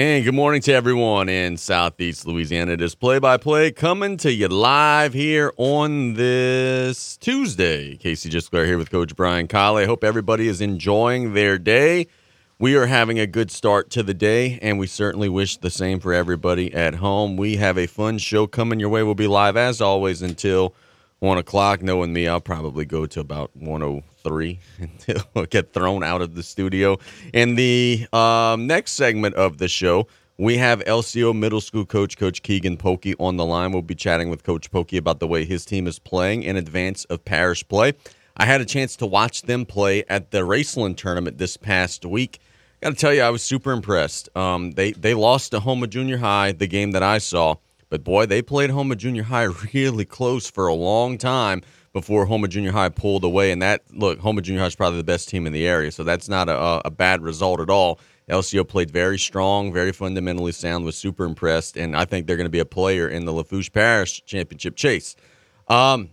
And good morning to everyone in Southeast Louisiana. It is play by play coming to you live here on this Tuesday. Casey Gisclair here with Coach Brian Callais. I hope everybody is enjoying their day. We are having a good start to the day, and we certainly wish the same for everybody at home. We have a fun show coming your way. We'll be live as always until one o'clock. Knowing me, I'll probably go to about one o three until I get thrown out of the studio. In the um, next segment of the show, we have LCO middle school coach, Coach Keagan Polkey, on the line. We'll be chatting with Coach Polkey about the way his team is playing in advance of parish play. I had a chance to watch them play at the Raceland tournament this past week. Got to tell you, I was super impressed. Um, they they lost to Houma Junior High, the game that I saw, but boy, they played Houma Junior High really close for a long time before Houma Junior High pulled away. And that look, Houma Junior High is probably the best team in the area, so that's not a, a bad result at all. LCO played very strong, very fundamentally sound. Was super impressed, and I think they're going to be a player in the Lafourche Parish Championship chase. Um,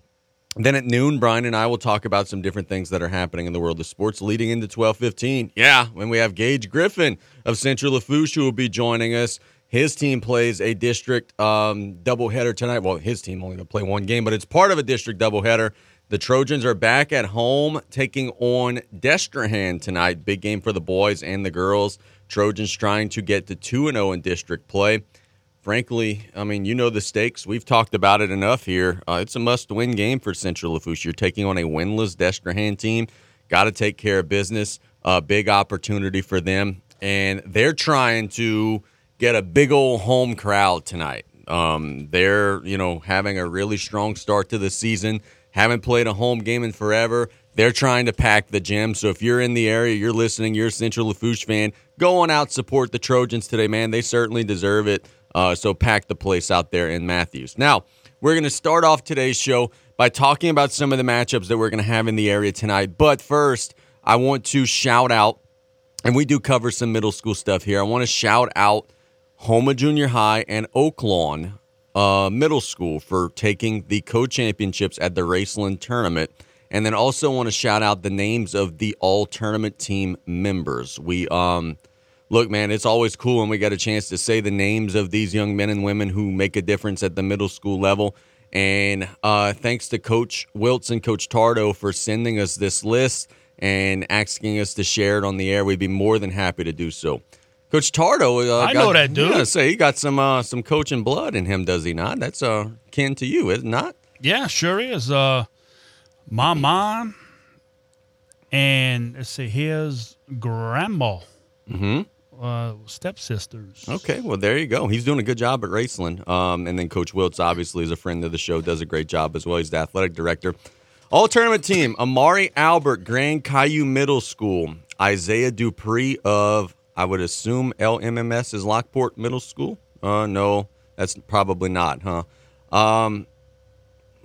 then at noon, Brian and I will talk about some different things that are happening in the world of sports leading into 12:15. Yeah, when we have Gage Griffin of Central Lafourche who will be joining us. His team plays a district um, doubleheader tonight. Well, his team only to play one game, but it's part of a district doubleheader. The Trojans are back at home taking on Destrehan tonight. Big game for the boys and the girls. Trojans trying to get to 2 0 in district play. Frankly, I mean, you know the stakes. We've talked about it enough here. Uh, it's a must win game for Central Lafourche. You're taking on a winless Destrehan team. Got to take care of business. A uh, big opportunity for them. And they're trying to get a big old home crowd tonight. Um, they're, you know, having a really strong start to the season. Haven't played a home game in forever. They're trying to pack the gym. So if you're in the area, you're listening, you're a Central Lafourche fan, go on out support the Trojans today, man. They certainly deserve it. Uh, so pack the place out there in Mathews. Now, we're going to start off today's show by talking about some of the matchups that we're going to have in the area tonight. But first, I want to shout out, and we do cover some middle school stuff here. I want to shout out Houma Junior High and Oaklawn uh, Middle School for taking the co-championships at the Raceland tournament. And then also want to shout out the names of the all tournament team members. We um look, man, it's always cool when we get a chance to say the names of these young men and women who make a difference at the middle school level. And uh, thanks to Coach Wiltz and Coach Tardo for sending us this list and asking us to share it on the air. We'd be more than happy to do so. Coach Tardo, uh, I got, know that dude. Yeah, say he got some uh, some coaching blood in him, does he not? That's uh, kin to you, is it not? Yeah, sure is. Uh, my mom and let's see, his grandma, mm-hmm. uh, stepsisters. Okay, well there you go. He's doing a good job at Raceland. Um, and then Coach Wiltz obviously is a friend of the show, does a great job as well. He's the athletic director. All tournament team: Amari Albert, Grand Caillou Middle School, Isaiah Dupree of I would assume LMMS is Lockport Middle School. Uh, no, that's probably not, huh? Um,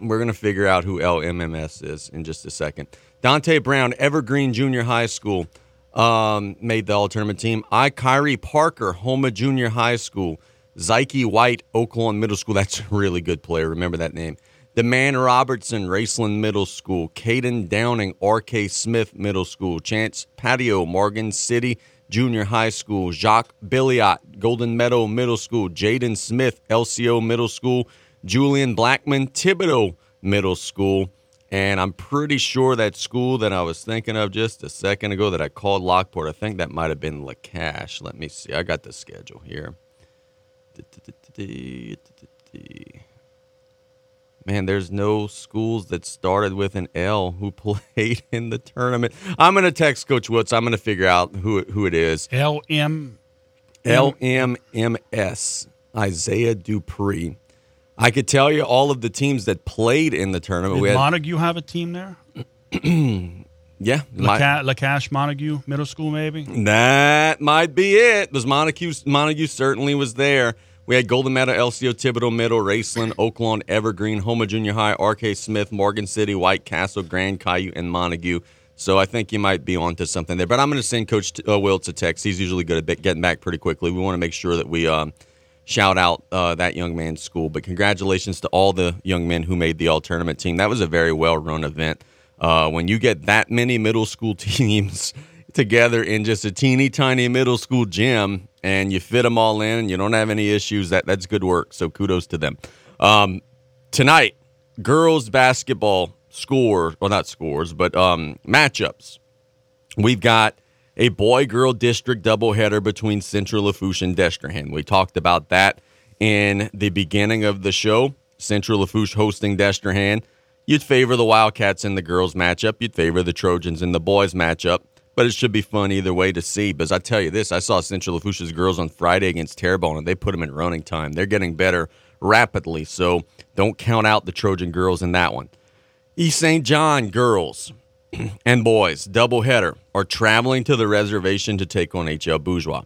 we're gonna figure out who LMMS is in just a second. Dante Brown, Evergreen Junior High School, um, made the all tournament team. I Kyrie Parker, Houma Junior High School. Zyke White, Oaklawn Middle School. That's a really good player. Remember that name. The Man Robertson, Raceland Middle School. Caden Downing, RK Smith Middle School. Chance Patio, Morgan City Junior High School, Jacques Billiot, Golden Meadow Middle School, Jaden Smith, LCO Middle School, Julian Blackman, Thibodaux Middle School. And I'm pretty sure that school that I was thinking of just a second ago that I called Lockport, I think that might have been LaCache. Let me see. I got the schedule here man, there's no schools that started with an L who played in the tournament. I'm going to text Coach Woods. I'm going to figure out who who it is. L M L M M S Isaiah Dupree. I could tell you all of the teams that played in the tournament. Did we had, Montague have a team there? yeah, LaCache, LaCache Montague Middle School, maybe. That might be it. Was Montague? Montague certainly was there. We had Golden Meadow, LCO, Thibodaux Middle, Raceland, Oaklawn, Evergreen, Houma Junior High, RK Smith, Morgan City, White Castle, Grand Caillou, and Montague. So I think you might be onto something there. But I'm going to send Coach uh, a text. He's usually good at getting back pretty quickly. We want to make sure that we um, shout out uh, that young man's school. But congratulations to all the young men who made the all tournament team. That was a very well run event. Uh, when you get that many middle school teams together in just a teeny tiny middle school gym and you fit them all in and you don't have any issues. That that's good work. So kudos to them. Um, tonight, girls basketball score, well not scores, but um, matchups. We've got a boy girl district doubleheader between Central Lafourche and Destrehan. We talked about that in the beginning of the show. Central Lafourche hosting Destrehan. You'd favor the Wildcats in the girls matchup. You'd favor the Trojans in the boys matchup. But it should be fun either way to see. Because I tell you this, I saw Central Lafourche's girls on Friday against Terrebonne, and they put them in running time. They're getting better rapidly, so don't count out the Trojan girls in that one. East St. John girls and boys, doubleheader, are traveling to the reservation to take on HL Bourgeois.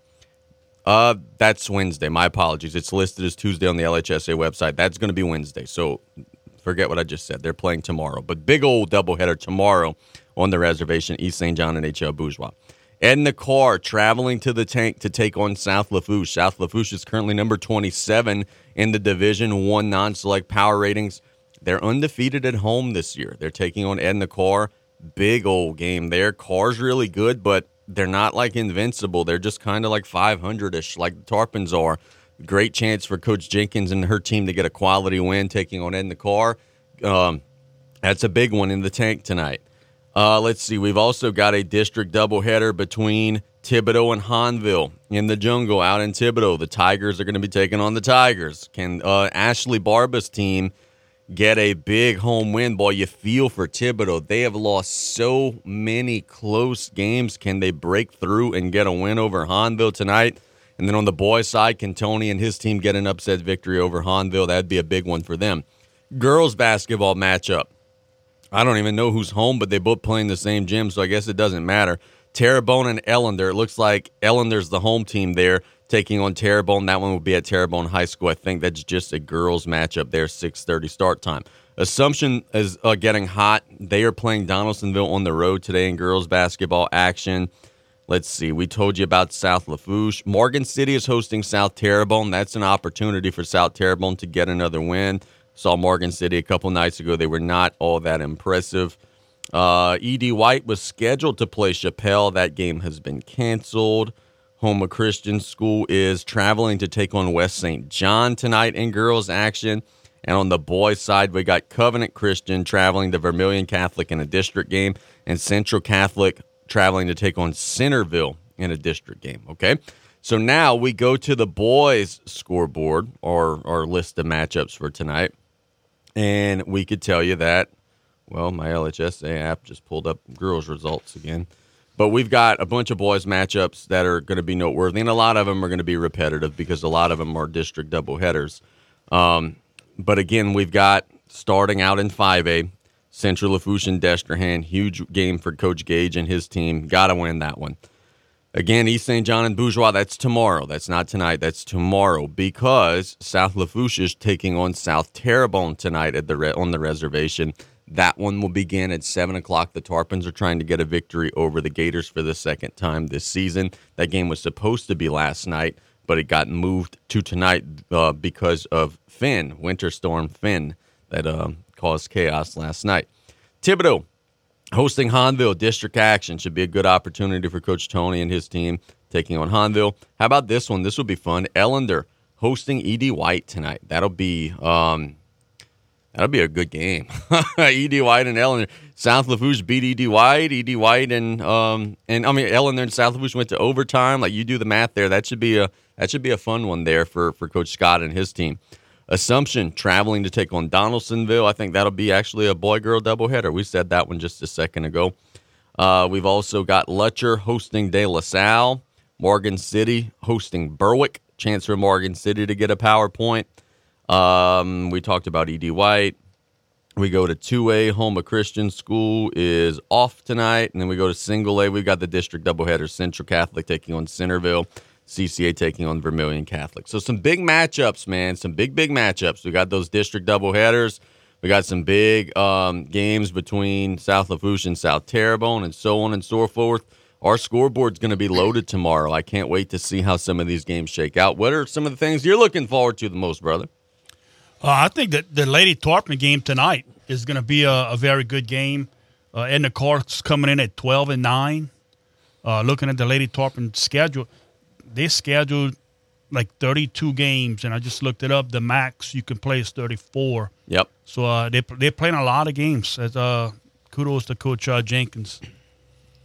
Uh, that's Wednesday. My apologies. It's listed as Tuesday on the LHSA website. That's going to be Wednesday. So forget what I just said. They're playing tomorrow. But big old doubleheader tomorrow on the reservation, East St. John and HL Bourgeois. Edna Karr traveling to the tank to take on South Lafourche. South Lafourche is currently number 27 in the Division One non-select power ratings. They're undefeated at home this year. They're taking on Edna Karr. Big old game there. Karr's really good, but they're not like invincible. They're just kind of like 500ish, like the Tarpons are. Great chance for Coach Jenkins and her team to get a quality win taking on Edna Karr. Um, that's a big one in the tank tonight. Uh, let's see. We've also got a district doubleheader between Thibodaux and Hahnville in the jungle out in Thibodaux. The Tigers are going to be taking on the Tigers. Can uh, Ashley Barba's team get a big home win? Boy, you feel for Thibodaux. They have lost so many close games. Can they break through and get a win over Hahnville tonight? And then on the boys' side, can Tony and his team get an upset victory over Hahnville? That'd be a big one for them. Girls basketball matchup. I don't even know who's home, but they both play in the same gym, so I guess it doesn't matter. Terrebonne and Ellender. It looks like Ellender's the home team there taking on Terrebonne. That one will be at Terrebonne High School. I think that's just a girls matchup there, 6:30 start time. Assumption is uh, getting hot. They are playing Donaldsonville on the road today in girls basketball action. Let's see. We told you about South Lafourche. Morgan City is hosting South Terrebonne. That's an opportunity for South Terrebonne to get another win. Saw Morgan City a couple nights ago. They were not all that impressive. Uh, E.D. White was scheduled to play Chapelle. That game has been canceled. Houma Christian School is traveling to take on West St. John tonight in girls action. And on the boys' side, we got Covenant Christian traveling to Vermilion Catholic in a district game, and Central Catholic traveling to take on Centerville in a district game. Okay. So now we go to the boys' scoreboard or our list of matchups for tonight. And we could tell you that, well, my LHSA app just pulled up girls' results again. But we've got a bunch of boys' matchups that are going to be noteworthy, and a lot of them are going to be repetitive because a lot of them are district doubleheaders. Um, but again, we've got starting out in 5A, Central Lafourche and Destrehan. Huge game for Coach Gage and his team. Got to win that one. Again, East St. John and Bourgeois, that's tomorrow. That's not tonight. That's tomorrow because South Lafourche is taking on South Terrebonne tonight at the re- on the reservation. That one will begin at 7 o'clock. The Tarpons are trying to get a victory over the Gators for the second time this season. That game was supposed to be last night, but it got moved to tonight uh, because of Finn, Winter Storm Finn, that uh, caused chaos last night. Thibodaux hosting Hahnville District Action should be a good opportunity for Coach Tony and his team taking on Hahnville. How about this one? This will be fun. Ellender hosting Ed White tonight. That'll be um, that'll be a good game. Ed White and Ellender. South Lafourche beat Ed White. Ed White and um and I mean Ellender and South Lafourche went to overtime. Like you do the math there. That should be a that should be a fun one there for for Coach Scott and his team. Assumption traveling to take on Donaldsonville. I think that'll be actually a boy girl doubleheader. We said that one just a second ago. Uh, we've also got Lutcher hosting De La Salle, Morgan City hosting Berwick. Chance for Morgan City to get a PowerPoint. Um, we talked about Ed White. We go to 2A, Houma Christian School is off tonight. And then we go to single A. We've got the district doubleheader Central Catholic taking on Centerville. CCA taking on Vermilion Catholic. So some big matchups, man. Some big, big matchups. We got those district doubleheaders. We got some big um, games between South Lafourche and South Terrebonne and so on and so forth. Our scoreboard's going to be loaded tomorrow. I can't wait to see how some of these games shake out. What are some of the things you're looking forward to the most, brother? Uh, I think that the Lady Tarpon game tonight is going to be a, a, very good game. Uh, Edna Karr's coming in at 12 and 9. Uh, looking at the Lady Tarpon schedule, they scheduled like 32 games, and I just looked it up. The max you can play is 34. Yep. So uh, they they're playing a lot of games. As, uh, kudos to Coach uh, Jenkins.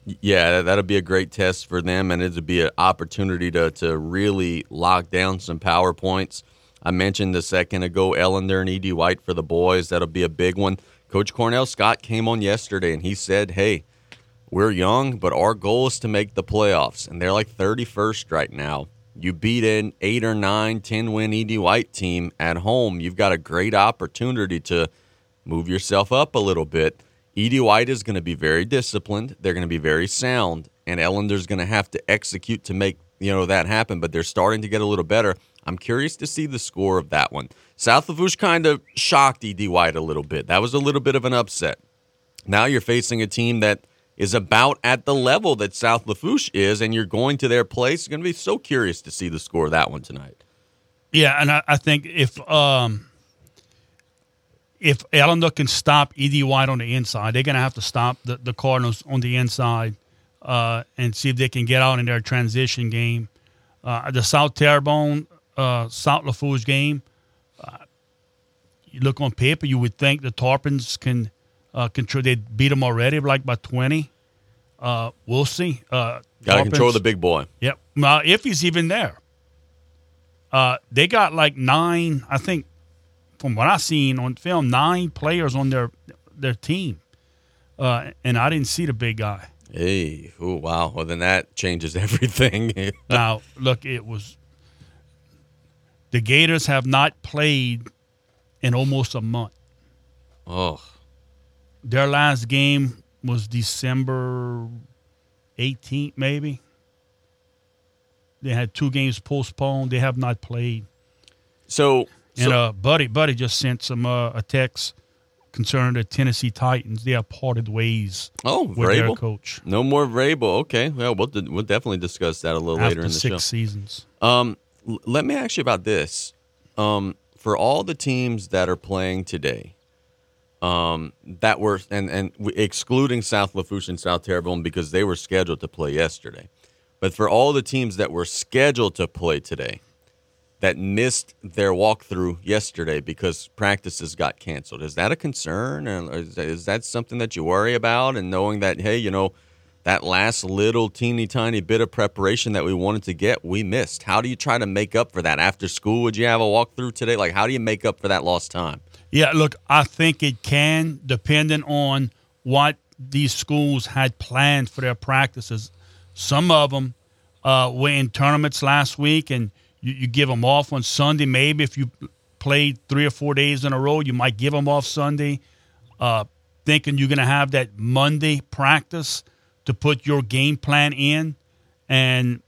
Yeah, that'll be a great test for them, and it'll be an opportunity to to really lock down some power points. I mentioned a second ago Ellender and Ed White for the boys. That'll be a big one. Coach Cornell Scott came on yesterday and he said, "Hey, we're young, but our goal is to make the playoffs, and they're like 31st right now. You beat an eight or nine, 10 win Ed White team at home. You've got a great opportunity to move yourself up a little bit." Ed White is going to be very disciplined. They're going to be very sound, and Ellender's going to have to execute to make you know that happen. But they're starting to get a little better. I'm curious to see the score of that one. South Lafourche kind of shocked Ed White a little bit. That was a little bit of an upset. Now you're facing a team that is about at the level that South Lafourche is, and you're going to their place. Going to be so curious to see the score of that one tonight. Yeah, and I, I think if um, if Ellender can stop Ed White on the inside, they're going to have to stop the, the Cardinals on the inside uh, and see if they can get out in their transition game. Uh, the South Terrebonne, uh, South Lafourche game, uh, you look on paper, you would think the Tarpons can uh, control. They beat them already, like by 20. Uh, we'll see. Uh, Got to control the big boy. Yep. Uh, if he's even there. Uh, they got like nine, I think, from what I seen on film, nine players on their their team, uh, and I didn't see the big guy. Hey, oh wow! Well, then that changes everything. now, look, it was the Gators have not played in almost a month. Oh, their last game was December 18th, maybe. They had two games postponed. They have not played. So and so, uh, Buddy, Buddy just sent some uh, a text concerning the Tennessee Titans. They have parted ways. Oh, with Vrabel. their coach. No more Vrabel. Okay, well, we'll, we'll definitely discuss that a little After later in the six show. seasons. Um, let me ask you about this. Um, for all the teams that are playing today, um, that were and and excluding South Lafourche and South Terrebonne because they were scheduled to play yesterday, but for all the teams that were scheduled to play today, that missed their walkthrough yesterday because practices got canceled. Is that a concern? Or is that something that you worry about? And knowing that, hey, you know, that last little teeny tiny bit of preparation that we wanted to get, we missed. How do you try to make up for that? After school, would you have a walkthrough today? Like, how do you make up for that lost time? Yeah, look, I think it can, depending on what these schools had planned for their practices. Some of them uh, were in tournaments last week and you, you give them off on Sunday. Maybe if you played three or four days in a row, you might give them off Sunday, uh, thinking you're going to have that Monday practice to put your game plan in. And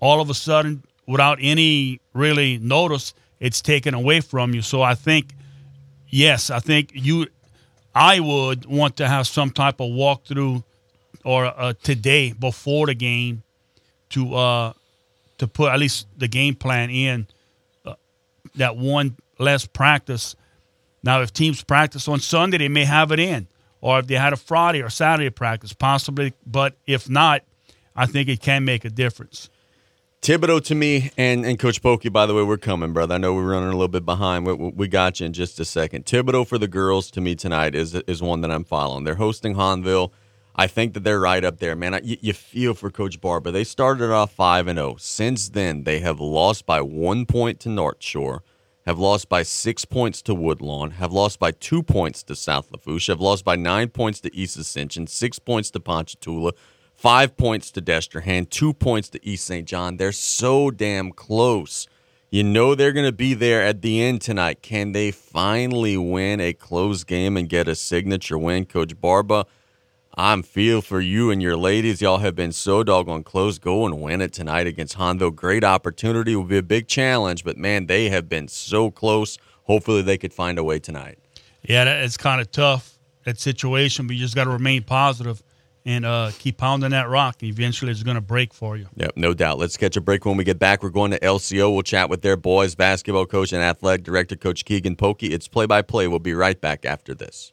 all of a sudden, without any really notice, it's taken away from you. So I think, yes, I think you, I would want to have some type of walkthrough or uh, today before the game to uh, to put at least the game plan in uh, that one less practice. Now, if teams practice on Sunday, they may have it in, or if they had a Friday or Saturday practice, possibly. But if not, I think it can make a difference. Thibodaux to me and, and Coach Polkey, by the way, we're coming, brother. I know we're running a little bit behind. We, we got you in just a second. Thibodaux for the girls to me tonight is is one that I'm following. They're hosting Hahnville. I think that they're right up there, man. I, you, you, feel for Coach Barber. They started off five and zero. Oh. Since then, they have lost by one point to North Shore, have lost by six points to Woodlawn, have lost by two points to South Lafourche, have lost by nine points to East Ascension, six points to Ponchatoula, five points to Destrehan, two points to East St. John. They're so damn close. You know they're going to be there at the end tonight. Can they finally win a close game and get a signature win, Coach Barba? I'm feel for you and your ladies. Y'all have been so doggone close. Go and win it tonight against Hahnville. Great opportunity. Will be a big challenge, but man, they have been so close. Hopefully, they could find a way tonight. Yeah, it's kind of tough that situation, but you just got to remain positive and uh, keep pounding that rock. Eventually, it's going to break for you. Yep, no doubt. Let's catch a break when we get back. We're going to LCO. We'll chat with their boys basketball coach and athletic director, Coach Keagan Polkey. It's play by play. We'll be right back after this.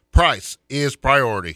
Price is priority.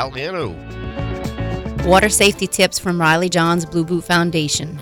Galliano. Water safety tips from Riley John's Blue Boot Foundation.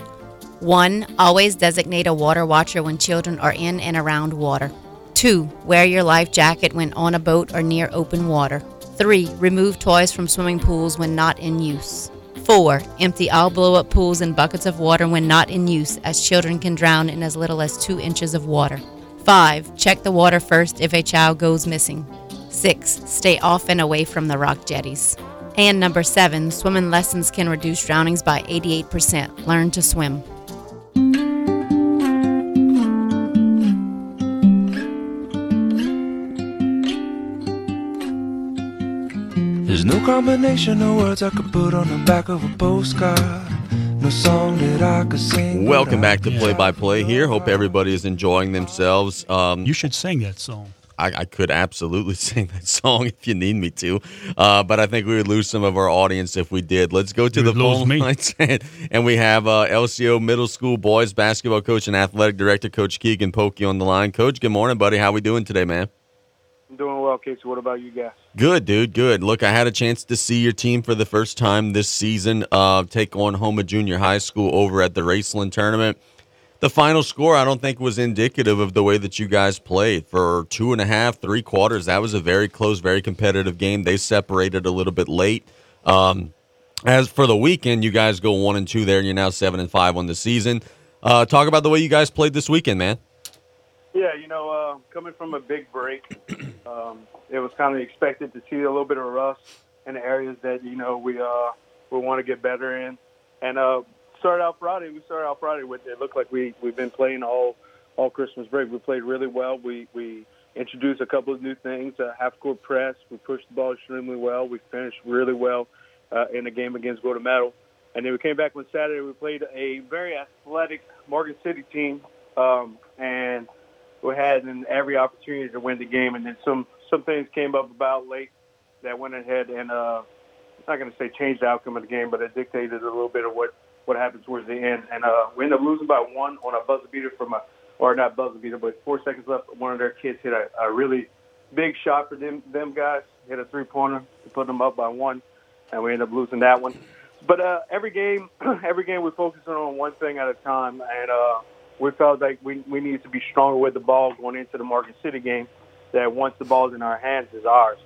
1. Always designate a water watcher when children are in and around water. 2. Wear your life jacket when on a boat or near open water. 3. Remove toys from swimming pools when not in use. 4. Empty all blow up pools and buckets of water when not in use, as children can drown in as little as 2 inches of water. 5. Check the water first if a child goes missing. 6. Stay off and away from the rock jetties. And number 7. Swimming lessons can reduce drownings by 88%. Learn to swim. There's no combination of words I could put on the back of a postcard. No song that I could sing. Welcome back to Play by Play here. Hope everybody is enjoying themselves. Um, You should sing that song. I, I could absolutely sing that song if you need me to, uh, but I think we would lose some of our audience if we did. Let's go to You the would lose phone me. lines, and, and we have uh, LCO Middle School boys basketball coach and athletic director, Coach Keagan Polkey, on the line. Coach, good morning, buddy. How we doing today, man? I'm doing well, Casey. What about you guys? Good, dude. Good. Look, I had a chance to see your team for the first time this season uh, take on Houma Junior High School over at the Raceland tournament. The final score, I don't think, was indicative of the way that you guys played. For two and a half, three quarters, that was a very close, very competitive game. They separated a little bit late. Um, as for the weekend, you guys go one and two there, and you're now seven and five on the season. Uh, talk about the way you guys played this weekend, man. Yeah, you know, uh, coming from a big break, um, it was kind of expected to see a little bit of rust in the areas that you know we uh, we want to get better in. And started out Friday. We started out Friday with it looked like we we've been playing all all Christmas break. We played really well. We we introduced a couple of new things. Uh, half court press. We pushed the ball extremely well. We finished really well uh, in the game against Golden Meadow. And then we came back on Saturday. We played a very athletic Morgan City team, um, and we had in every opportunity to win the game. And then some some things came up about late that went ahead and uh, I'm not going to say changed the outcome of the game, but it dictated a little bit of what what happened towards the end. And uh, we ended up losing by one on a buzzer beater from a or not buzzer beater, but four seconds left. One of their kids hit a, a really big shot for them them guys. Hit a three pointer to put them up by one, and we ended up losing that one. But uh, every game, every game we focus on one thing at a time, and uh, we felt like we we needed to be stronger with the ball going into the Market City game. That once the ball's in our hands, is ours.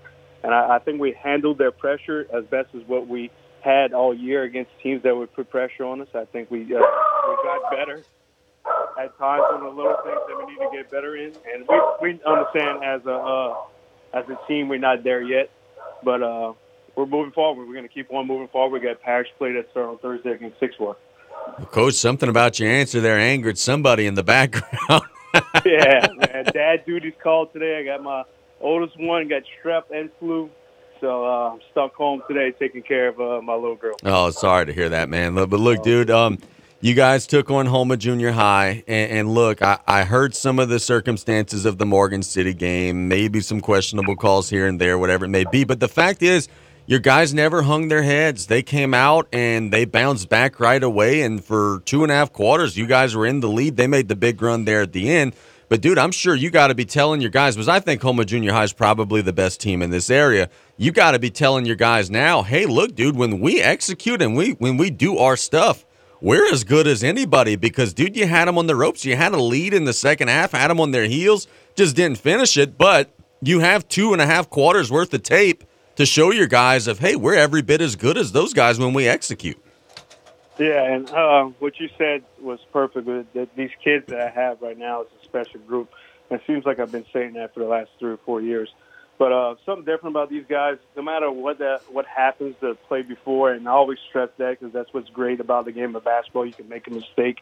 And I, I think we handled their pressure as best as what we had all year against teams that would put pressure on us. I think we uh, we got better at times on the little things that we need to get better in, and we we understand as a uh, as a team we're not there yet, but uh, we're moving forward. We're going to keep on moving forward. We got Parish play that start on Thursday against Six Ward. Coach, something about your answer there angered somebody in the background. yeah, man. Dad duty's called today. I got my oldest one got strep and flu, so uh, I'm stuck home today taking care of uh, my little girl. Oh, sorry to hear that, man. But look, dude, um, You guys took on Houma Junior High, and, and look, I, I, heard some of the circumstances of the Morgan City game, maybe some questionable calls here and there, whatever it may be. But the fact is, your guys never hung their heads. They came out and they bounced back right away. And for two and a half quarters, you guys were in the lead. They made the big run there at the end. But dude, I'm sure you got to be telling your guys because I think Houma Junior High is probably the best team in this area. You got to be telling your guys now, hey, look, dude, when we execute and we when we do our stuff, we're as good as anybody because, dude, you had them on the ropes. You had a lead in the second half, had them on their heels, just didn't finish it. But you have two and a half quarters worth of tape to show your guys of, hey, we're every bit as good as those guys when we execute. Yeah, and uh, what you said was perfect. That these kids that I have right now is a special group. It seems like I've been saying that for the last three or four years. But uh, something different about these guys, no matter what that what happens to play before, and I always stress that because that's what's great about the game of basketball. You can make a mistake,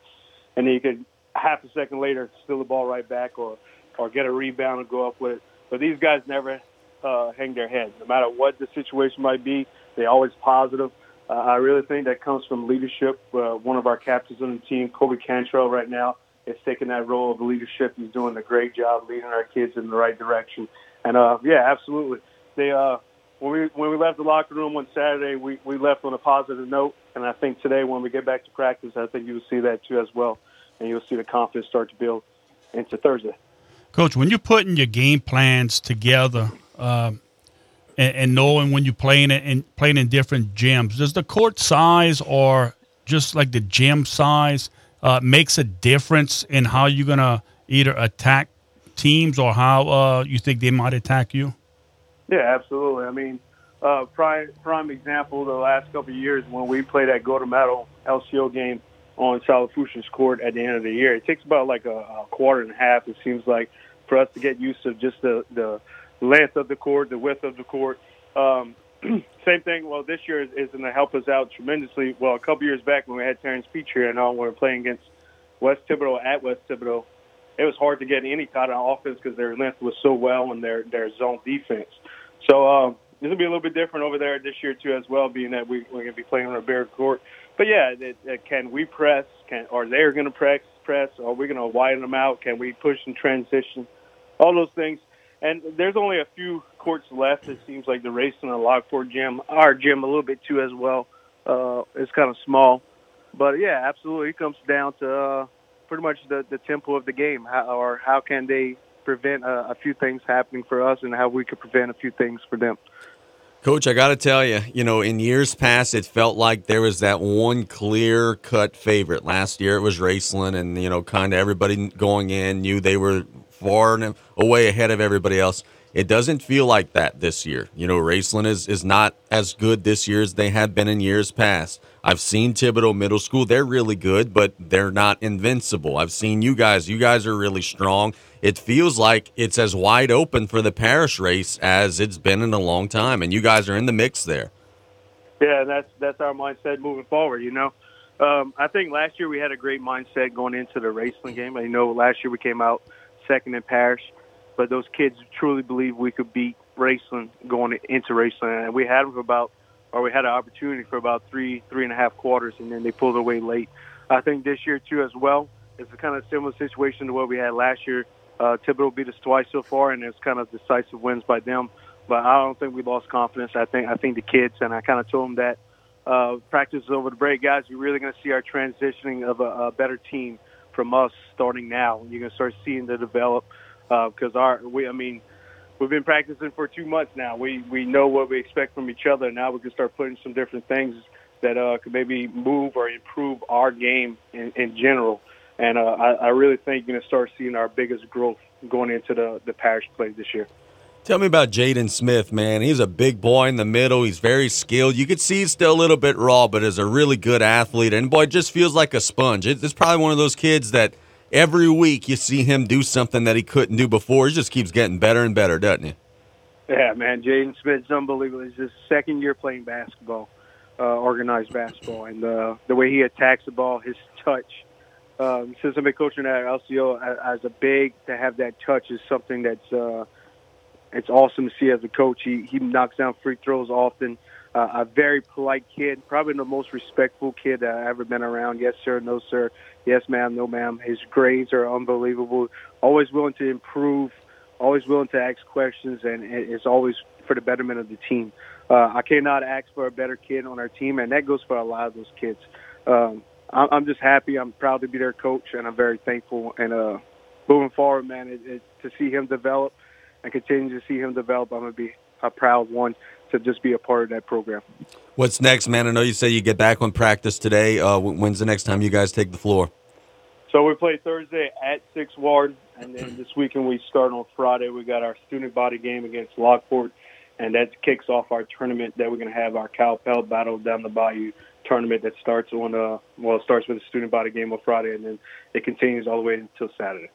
and then you can half a second later steal the ball right back, or or get a rebound and go up with it. But these guys never uh, hang their head, no matter what the situation might be. They always positive. Uh, I really think that comes from leadership. Uh, one of our captains on the team, Kobe Cantrell, right now is taking that role of leadership. He's doing a great job leading our kids in the right direction. And uh, yeah, absolutely. They uh, when we when we left the locker room on Saturday, we we left on a positive note. And I think today, when we get back to practice, I think you will see that too as well, and you'll see the confidence start to build into Thursday. Coach, when you're putting your game plans together. Um, and, and, knowing when you're playing it and playing in different gyms, does the court size or just like the gym size uh, makes a difference in how you're gonna either attack teams or how uh, you think they might attack you? Yeah, absolutely. I mean, uh, prime prime example the last couple of years when we played that Golden Meadow LCO game on South Lafourche's court at the end of the year. It takes about like a, a quarter and a half. It seems like for us to get used to just the the length of the court, the width of the court. Um, same thing. Well, this year is, going to help us out tremendously. Well, a couple years back when we had Terrence here and all, we were playing against West Thibodaux at West Thibodaux, it was hard to get any kind of offense because their length was so well and their their zone defense. So um, it's gonna be a little bit different over there this year too, as well, being that we, we're gonna be playing on a bare court. But yeah, it, it, can we press? Can are they gonna press? Press? Are we gonna widen them out? Can we push and transition? All those things. And there's only a few courts left. It seems like the race in the Lockport gym, our gym a little bit too as well. Uh, it's kind of small, but yeah, absolutely, it comes down to uh, pretty much the, the tempo of the game, how, or how can they prevent a, a few things happening for us, and how we could prevent a few things for them. Coach, I got to tell you, you know, in years past, it felt like there was that one clear cut favorite. Last year, it was Raceland, and, you know, kind of everybody going in knew they were far and away ahead of everybody else. It doesn't feel like that this year. You know, Raceland is, is not as good this year as they have been in years past. I've seen Thibodaux Middle School. They're really good, but they're not invincible. I've seen you guys. You guys are really strong. It feels like it's as wide open for the parish race as it's been in a long time, and you guys are in the mix there. Yeah, that's that's our mindset moving forward. You know, um, I think last year we had a great mindset going into the Raceland game. I know last year we came out second in parish, but those kids truly believe we could beat Raceland going into Raceland, and we had them for about or we had an opportunity for about three, three and a half quarters, and then they pulled away late. I think this year too, as well, it's a kind of similar situation to what we had last year. Uh, Thibodaux beat us twice so far, and it's kind of decisive wins by them. But I don't think we lost confidence. I think I think the kids, and I kind of told them that uh, practice over the break, guys. You're really going to see our transitioning of a, a better team from us starting now. You're going to start seeing the develop because uh, our we, I mean, we've been practicing for two months now. We we know what we expect from each other. Now we can start putting some different things that uh, could maybe move or improve our game in, in general. And uh, I, I really think you're going to start seeing our biggest growth going into the the parish play this year. Tell me about Jaden Smith, man. He's a big boy in the middle. He's very skilled. You could see he's still a little bit raw, but is a really good athlete. And boy, just feels like a sponge. It's probably one of those kids that – every week you see him do something that he couldn't do before. He just keeps getting better and better, doesn't he? Yeah, man. Jaden Smith's unbelievable. He's his second year playing basketball, uh, organized basketball, and uh, the way he attacks the ball, his touch. Um, since I've been coaching at LCO as a big, to have that touch is something that's uh, it's awesome to see as a coach. He he knocks down free throws often. uh, a very polite kid, probably the most respectful kid that I've ever been around. Yes, sir. No, sir. Yes, ma'am. No, ma'am. His grades are unbelievable. Always willing to improve. Always willing to ask questions, and it's always for the betterment of the team. Uh, I cannot ask for a better kid on our team, and that goes for a lot of those kids. Um, I'm just happy. I'm proud to be their coach, and I'm very thankful. And uh, moving forward, man, it, it, to see him develop and continue to see him develop, I'm gonna be a proud one to just be a part of that program. What's next, man? I know you say you get back on practice today. Uh, when's the next time you guys take the floor? So we play Thursday at Six Ward, and then this weekend we start on Friday. We got our student body game against Lockport, and that kicks off our tournament that we're going to have our Cal Pelt Battle down the Bayou tournament that starts on uh well it starts with a student body game on Friday and then it continues all the way until Saturday.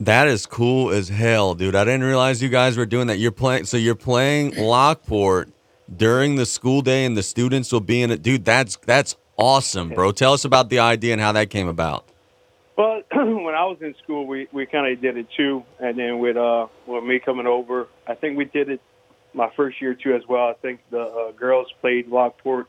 That is cool as hell, dude. I didn't realize you guys were doing that. You're playing so you're playing Lockport during the school day and the students will be in it. Dude, that's that's awesome, bro. Tell us about the idea and how that came about. Well, when I was in school, we we kind of did it too, and then with uh with me coming over, I think we did it my first year too as well. I think the uh, girls played Lockport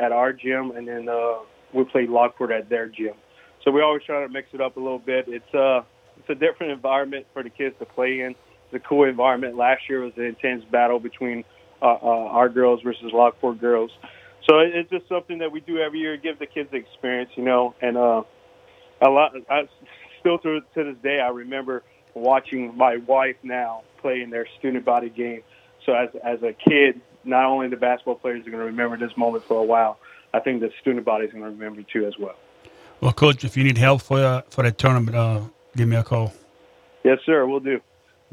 at our gym, and then uh, we played Lockport at their gym. So we always try to mix it up a little bit. It's uh it's a different environment for the kids to play in. It's a cool environment. Last year was an intense battle between uh, uh, our girls versus Lockport girls. So it's just something that we do every year, give the kids the experience, you know. And uh, a lot, I, still to to this day, I remember watching my wife now play in their student body game. So as as a kid, not only the basketball players are going to remember this moment for a while, I think the student body is going to remember too as well. Well, coach, if you need help for uh, for that tournament, uh, give me a call. Yes, sir. We'll do.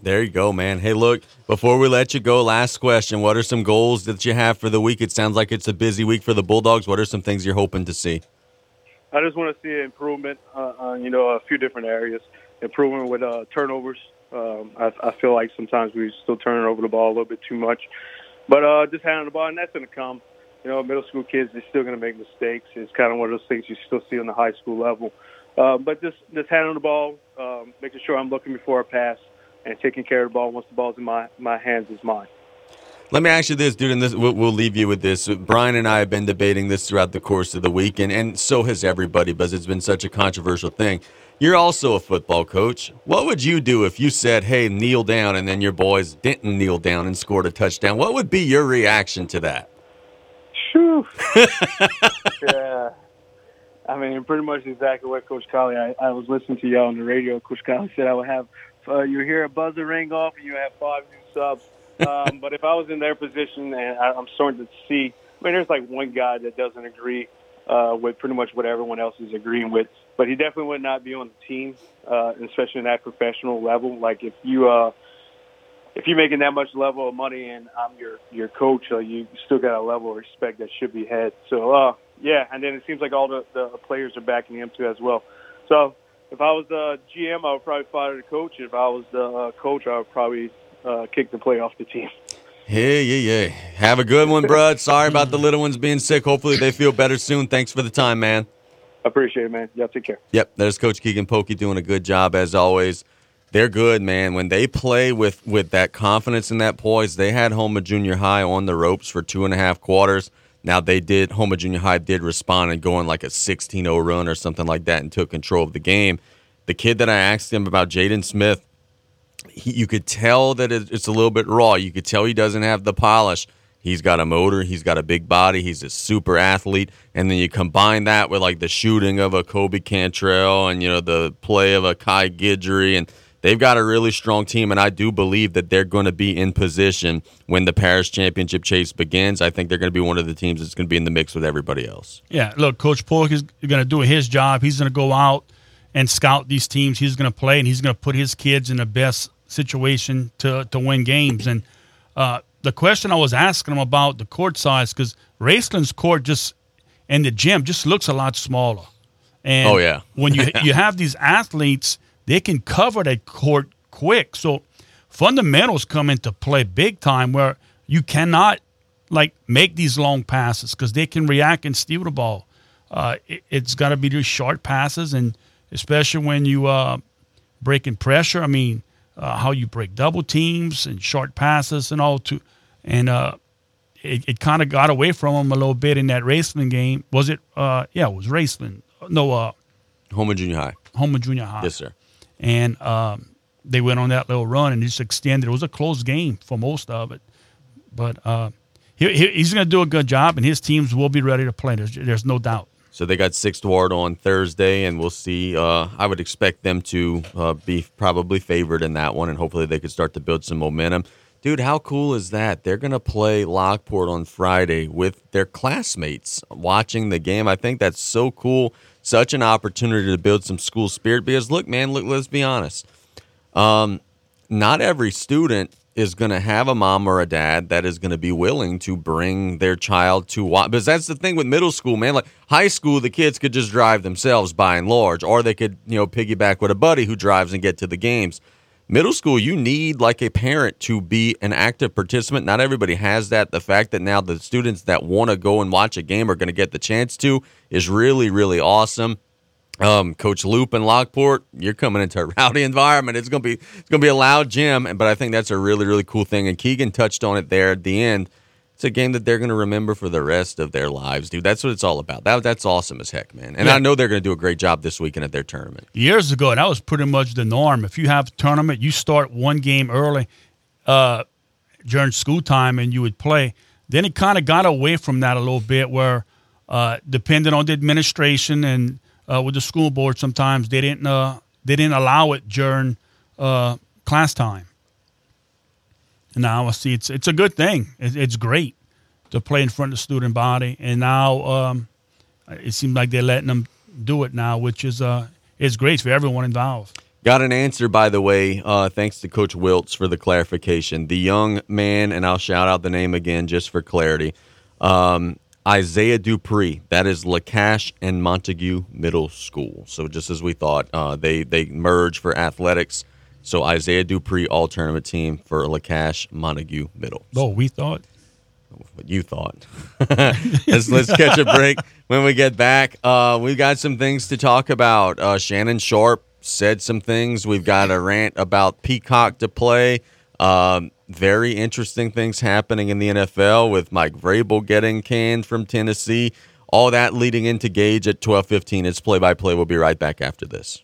There you go, man. Hey, look, before we let you go, last question. What are some goals that you have for the week? It sounds like it's a busy week for the Bulldogs. What are some things you're hoping to see? I just want to see an improvement uh, on, you know, a few different areas. Improvement with uh, turnovers. Um, I, I feel like sometimes we still turn over the ball a little bit too much. But uh, just handling the ball, and that's going to come. You know, middle school kids, they're still going to make mistakes. It's kind of one of those things you still see on the high school level. Uh, but just just handling the ball, um, making sure I'm looking before I pass, and taking care of the ball once the ball's in my, my hands is mine. Let me ask you this, dude, and this we'll, we'll, leave you with this. Brian and I have been debating this throughout the course of the week, and, and so has everybody, because it's been such a controversial thing. You're also a football coach. What would you do if you said, "Hey, kneel down," and then your boys didn't kneel down and scored a touchdown? What would be your reaction to that? yeah, I mean, pretty much exactly what Coach Callais. I, I was listening to y'all on the radio. Coach Callais said I would have uh, you hear a buzzer ring off and you have five new subs. Um, but if I was in their position and I, I'm starting to see, I mean, there's like one guy that doesn't agree uh, with pretty much what everyone else is agreeing with, but he definitely would not be on the team, uh, especially in that professional level. Like if you uh, if you're making that much level of money and I'm your your coach, uh, you still got a level of respect that should be had. So uh, yeah, and then it seems like all the, the players are backing him too as well. So if I was the GM, I would probably fire the coach. If I was the uh, coach, I would probably uh, kick the play off the team. Yeah, yeah, yeah. Have a good one, bud. Sorry about the little ones being sick. Hopefully they feel better soon. Thanks for the time, man. Appreciate it, man. Y'all take care. Yep, there's Coach Keagan Polkey doing a good job as always. They're good, man. When they play with with that confidence and that poise, they had Houma Junior High on the ropes for two and a half quarters. Now they did Houma Junior High did respond and go on like a 16-0 run or something like that and took control of the game. The kid that I asked him about, Jaden Smith, he, you could tell that it's a little bit raw. You could tell he doesn't have the polish. He's got a motor. He's got a big body. He's a super athlete. And then you combine that with like the shooting of a Kobe Cantrell and you know the play of a Kai Guidry and they've got a really strong team, and I do believe that they're going to be in position when the Paris Championship chase begins. I think they're going to be one of the teams that's going to be in the mix with everybody else. Yeah, look, Coach Polk is going to do his job. He's going to go out and scout these teams. He's going to play, and he's going to put his kids in the best situation to to win games. And uh, the question I was asking him about the court size because Raceland's court just and the gym just looks a lot smaller. And oh yeah, when you you have these athletes they can cover that court quick. So fundamentals come into play big time where you cannot like make these long passes because they can react and steal the ball. Uh, it, has got to be these short passes, and especially when you uh, break in pressure. I mean, uh, how you break double teams and short passes and all to, and uh, it, it kind of got away from them a little bit in that Raceland game. Was it? Uh, yeah, it was Raceland. No, uh, Home and junior high. Houma Junior High. Yes, sir. And um, they went on that little run and just extended. It was a close game for most of it, but uh, he, he, he's going to do a good job, and his teams will be ready to play. There's, there's no doubt. So they got Sixth Ward on Thursday, and we'll see. Uh, I would expect them to uh, be probably favored in that one, and hopefully they could start to build some momentum. Dude, how cool is that? They're going to play Lockport on Friday with their classmates watching the game. I think that's so cool. Such an opportunity to build some school spirit because, look, man, look, let's be honest. Um, not every student is going to have a mom or a dad that is going to be willing to bring their child to watch. Because that's the thing with middle school, man. Like high school, the kids could just drive themselves by and large, or they could, you know, piggyback with a buddy who drives and get to the games. Middle school, you need like a parent to be an active participant. Not everybody has that. The fact that now the students that want to go and watch a game are going to get the chance to is really, really awesome. Um, Coach Loop in Lockport, you're coming into a rowdy environment. It's gonna be it's gonna be a loud gym, and but I think that's a really really cool thing. And Keagan touched on it there at the end. It's a game that they're gonna remember for the rest of their lives, dude. That's what it's all about. That that's awesome as heck, man. And Yeah. I know they're gonna do a great job this weekend at their tournament. years ago, that was pretty much the norm. If you have a tournament, you start one game early uh, during school time and you would play. Then it kind of got away from that a little bit, where uh, depending on the administration and uh, with the school board, sometimes they didn't uh, they didn't allow it during uh, class time. Now I see it's it's a good thing. It, it's great to play in front of the student body, and now um, it seems like they're letting them do it now, which is uh, is great for everyone involved. Got an answer, by the way, uh, thanks to Coach Wiltz for the clarification. The young man, and I'll shout out the name again just for clarity um, Isaiah Dupree. That is Lacache and Montague Middle School. So, just as we thought, uh, they, they merge for athletics. So, Isaiah Dupree, all tournament team for Lacache Montague Middle. Oh, we thought. what you thought. let's let's catch a break. When we get back, uh, we got some things to talk about. Uh, Shannon Sharpe said some things. We've got a rant about Peacock to play. Um, very interesting things happening in the NFL with Mike Vrabel getting canned from Tennessee. All that leading into Gage at twelve fifteen. It's play by play. We'll be right back after this.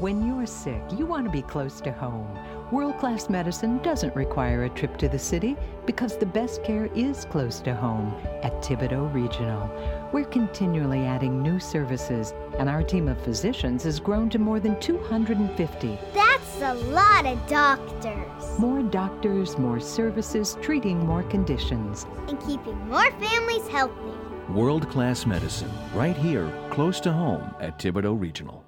When you're sick, you want to be close to home. World class medicine doesn't require a trip to the city because the best care is close to home at Thibodaux Regional. We're continually adding new services, and our team of physicians has grown to more than 250. That's a lot of doctors. More doctors, more services, treating more conditions. And keeping more families healthy. World class medicine, right here, close to home at Thibodaux Regional.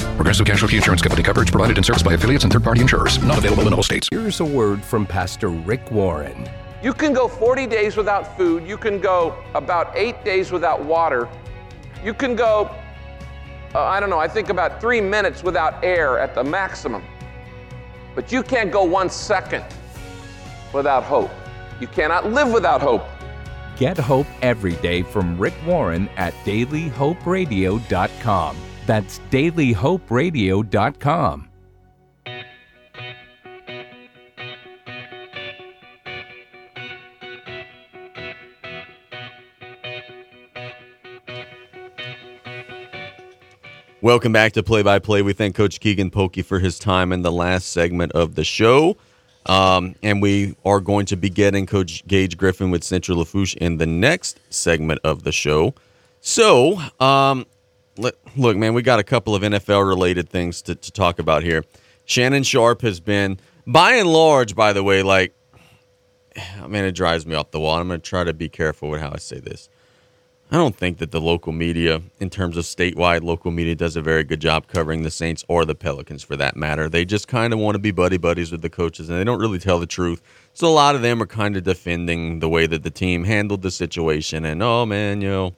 Progressive Casualty Insurance Company coverage provided and serviced by affiliates and third party insurers. Not available in all states. Here's a word from Pastor Rick Warren. You can go 40 days without food. You can go about eight days without water. You can go, uh, I don't know, I think about three minutes without air at the maximum. But you can't go one second without hope. You cannot live without hope. Get hope every day from Rick Warren at dailyhoperadio.com. That's dailyhoperadio.com. Welcome back to Play by Play. We thank Coach Keagan Polkey for his time in the last segment of the show. Um, and we are going to be getting Coach Gage Griffin with Central Lafourche in the next segment of the show. So, um, look, man, we got a couple of NFL related things to, to talk about here. Shannon Sharpe has been, by and large, by the way, like, I mean, it drives me off the wall. I'm going to try to be careful with how I say this. I don't think that the local media, in terms of statewide local media, does a very good job covering the Saints or the Pelicans for that matter. They just kind of want to be buddy buddies with the coaches and they don't really tell the truth. So a lot of them are kind of defending the way that the team handled the situation. And, oh, man, you know,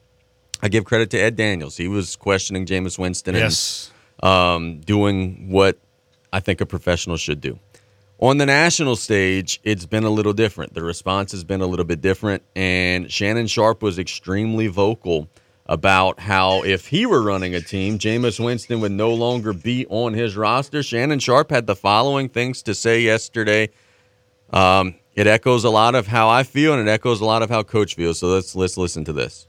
I give credit to Ed Daniels. He was questioning Jameis Winston Yes. and um, doing what I think a professional should do. On the national stage, it's been a little different. The response has been a little bit different, and Shannon Sharpe was extremely vocal about how if he were running a team, Jameis Winston would no longer be on his roster. Shannon Sharpe had the following things to say yesterday. Um, it echoes a lot of how I feel, and it echoes a lot of how Coach feels. So let's let's listen to this.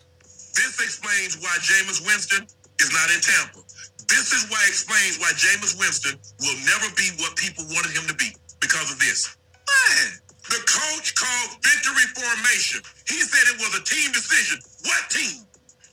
This explains why Jameis Winston is not in Tampa. This is why explains why Jameis Winston will never be what people wanted him to be because of this. Man, the coach called victory formation. He said it was a team decision. What team?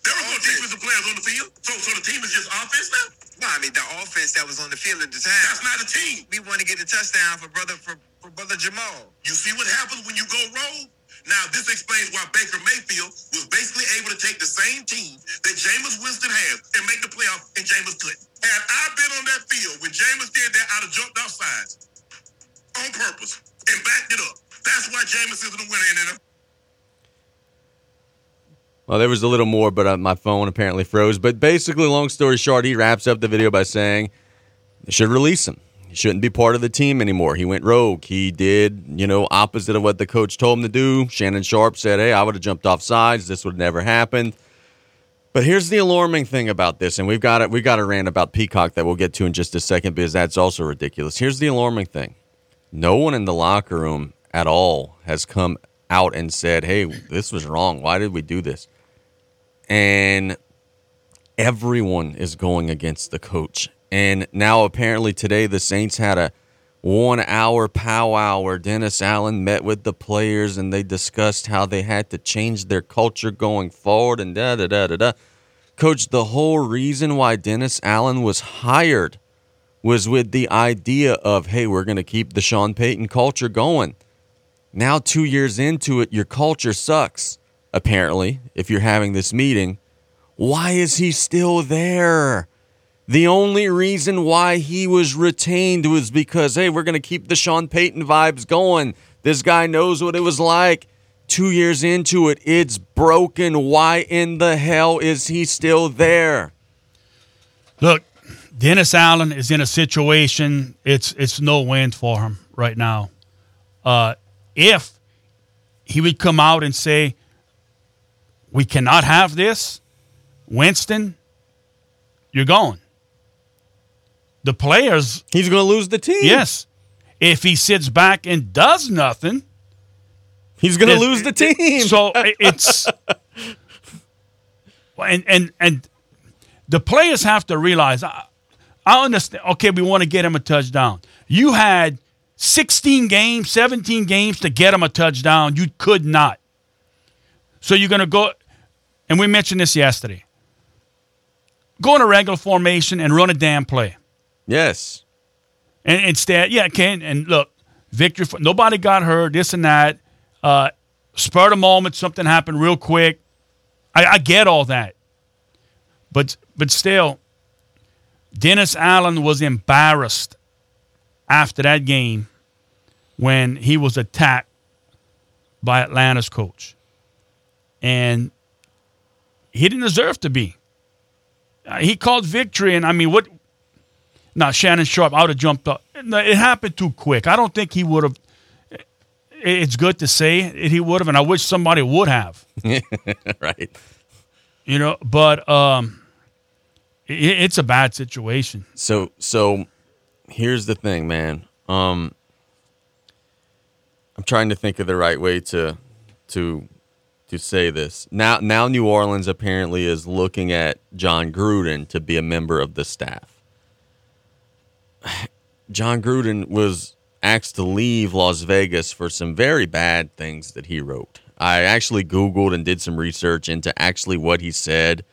There were no defensive players on the field, so so the team is just offense now. No, I mean the offense that was on the field at the time. That's not a team. We want to get a touchdown for brother for, for brother Jamaal. You see what happens when you go rogue? Now, this explains why Baker Mayfield was basically able to take the same team that Jameis Winston has and make the playoff, and Jameis couldn't. Had I been on that field when Jameis did that, I'd have jumped off sides on purpose and backed it up. That's why Jameis isn't a winner in NFL. Well, there was a little more, but uh, my phone apparently froze. But basically, long story short, he wraps up the video by saying they should release him. He shouldn't be part of the team anymore. He went rogue. He did, you know, opposite of what the coach told him to do. Shannon Sharpe said, "Hey, I would have jumped off sides. This would never happened." But here's the alarming thing about this, and we've got it. We've got a rant about Peacock that we'll get to in just a second because that's also ridiculous. Here's the alarming thing: no one in the locker room at all has come out and said, "Hey, this was wrong. Why did we do this?" And everyone is going against the coach. And now apparently today the Saints had a one hour powwow where Dennis Allen met with the players and they discussed how they had to change their culture going forward and da da da da da. Coach, the whole reason why Dennis Allen was hired was with the idea of, hey, we're going to keep the Sean Payton culture going. Now, two years into it, your culture sucks, apparently, if you're having this meeting. Why is he still there? The only reason why he was retained was because, hey, we're going to keep the Sean Payton vibes going. This guy knows what it was like. Two years into it, it's broken. Why in the hell is he still there? Look, Dennis Allen is in a situation it's it's no win for him right now. Uh, if he would come out and say, "We cannot have this," Winston, you're going. The players, he's going to lose the team. Yes, if he sits back and does nothing, he's going to lose the team. So it's and and and the players have to realize. I, I understand. Okay, we want to get him a touchdown. You had 16 games, 17 games to get him a touchdown. You could not. So you're going to go, and we mentioned this yesterday. Go in a regular formation and run a damn play. Yes. And instead, yeah, can and look, victory. For, nobody got hurt. This and that. Uh, spur the moment, something happened real quick. I, I get all that, but but still, Dennis Allen was embarrassed after that game when he was attacked by Atlanta's coach, and he didn't deserve to be. Uh, he called victory, and I mean, what? Now Shannon Sharpe, I would have jumped up. It happened too quick. I don't think he would have. It's good to say it, he would have, and I wish somebody would have. right. You know, but um, it, it's a bad situation. So so here's the thing, man. Um I'm trying to think of the right way to to to say this. Now now New Orleans apparently is looking at Jon Gruden to be a member of the staff. Jon Gruden was asked to leave Las Vegas for some very bad things that he wrote. I actually Googled and did some research into actually what he said.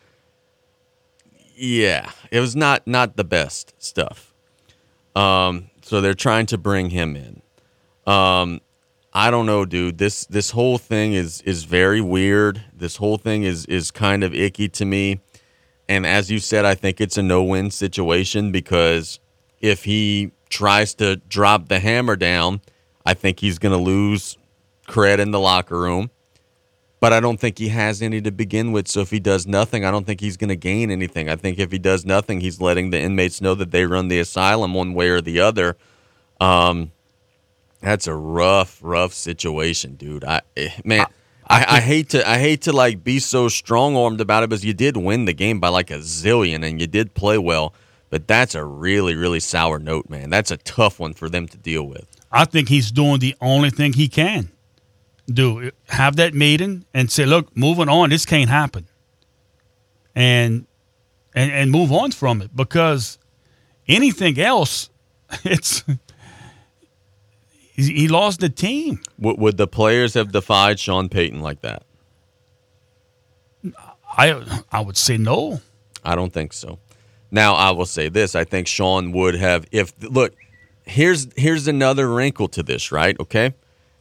Yeah, it was not not the best stuff. Um, so they're trying to bring him in. Um, I don't know, dude. This this whole thing is is very weird. This whole thing is is kind of icky to me. And as you said, I think it's a no-win situation because if he tries to drop the hammer down, I think he's going to lose cred in the locker room. But I don't think he has any to begin with. So if he does nothing, I don't think he's going to gain anything. I think if he does nothing, he's letting the inmates know that they run the asylum one way or the other. Um, that's a rough, rough situation, dude. I eh, man, I, I hate to I hate to like be so strong armed about it because you did win the game by like a zillion and you did play well. But that's a really, really sour note, man. That's a tough one for them to deal with. I think he's doing the only thing he can do. Have that meeting and say, look, moving on, this can't happen. And and and move on from it because anything else, it's he lost the team. Would, would the players have defied Sean Payton like that? I I would say no. I don't think so. Now I will say this: I think Sean would have. If look, here's here's another wrinkle to this, right? Okay,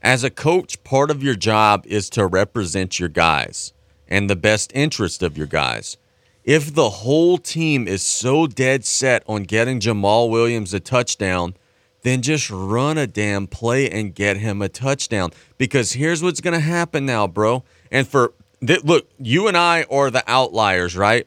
as a coach, part of your job is to represent your guys and the best interest of your guys. If the whole team is so dead set on getting Jamaal Williams a touchdown, then just run a damn play and get him a touchdown. Because here's what's going to happen now, bro. And for look, you and I are the outliers, right?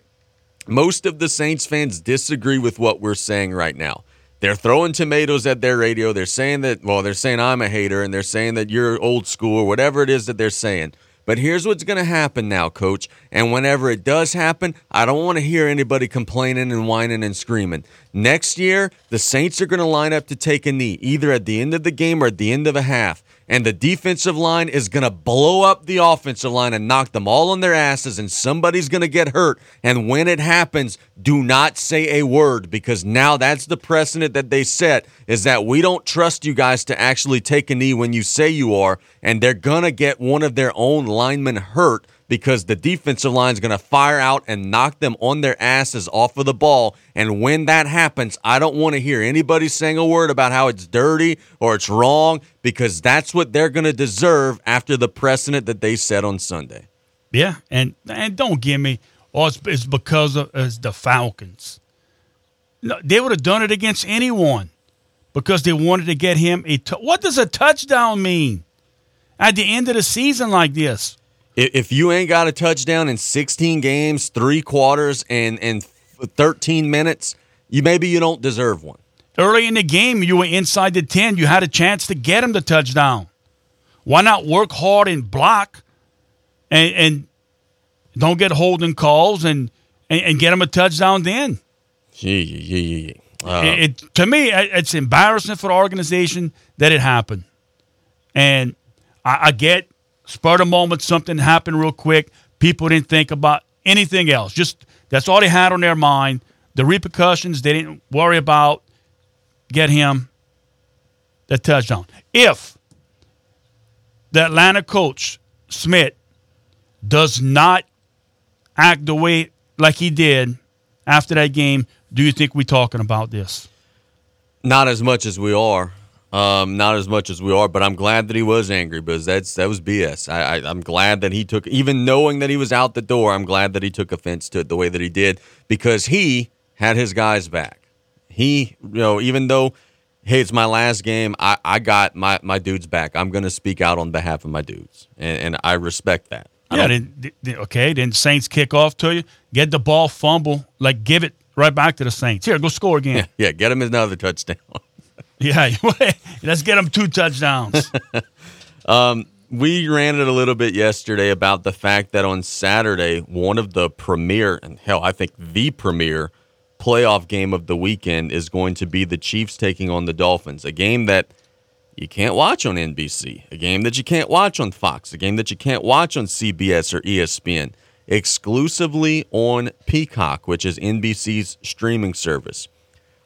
Most of the Saints fans disagree with what we're saying right now. They're throwing tomatoes at their radio. They're saying that, well, they're saying I'm a hater and they're saying that you're old school or whatever it is that they're saying. But here's what's going to happen now, coach. And whenever it does happen, I don't want to hear anybody complaining and whining and screaming. Next year, the Saints are going to line up to take a knee, either at the end of the game or at the end of a half and the defensive line is going to blow up the offensive line and knock them all on their asses, and somebody's going to get hurt. And when it happens, do not say a word because now that's the precedent that they set is that we don't trust you guys to actually take a knee when you say you are, and they're going to get one of their own linemen hurt because the defensive line is going to fire out and knock them on their asses off of the ball. And when that happens, I don't want to hear anybody saying a word about how it's dirty or it's wrong because that's what they're going to deserve after the precedent that they set on Sunday. Yeah, and and don't give me, oh, it's, it's because of it's the Falcons. No, they would have done it against anyone because they wanted to get him a. T- what does a touchdown mean at the end of the season like this? If you ain't got a touchdown in 16 games, three quarters, and and 13 minutes, you maybe you don't deserve one. Early in the game, you were inside the 10. You had a chance to get him the touchdown. Why not work hard and block, and, and don't get holding calls and, and, and get him a touchdown then? Gee, gee, gee. Uh, it, it, to me, it's embarrassing for the organization that it happened, and I, I get spur of the moment, something happened real quick. People didn't think about anything else. Just that's all they had on their mind. The repercussions they didn't worry about. Get him the touchdown. If the Atlanta coach Smith does not act the way like he did after that game, do you think we're talking about this? Not as much as we are. Um, not as much as we are, but I'm glad that he was angry because that's that was BS. I, I am glad that he took, even knowing that he was out the door. I'm glad that he took offense to it the way that he did because he had his guys back. He, you know, even though, hey, it's my last game, I, I got my my dudes back. I'm going to speak out on behalf of my dudes, and, and I respect that. I yeah. Then, okay. Then Saints kick off to you, get the ball, fumble, like give it right back to the Saints. Here, go score again. Yeah, yeah get him another touchdown. Yeah, let's get them two touchdowns. um, we ran it a little bit yesterday about the fact that on Saturday, one of the premier, and hell, I think the premier playoff game of the weekend is going to be the Chiefs taking on the Dolphins, a game that you can't watch on NBC, a game that you can't watch on Fox, a game that you can't watch on CBS or ESPN, exclusively on Peacock, which is NBC's streaming service.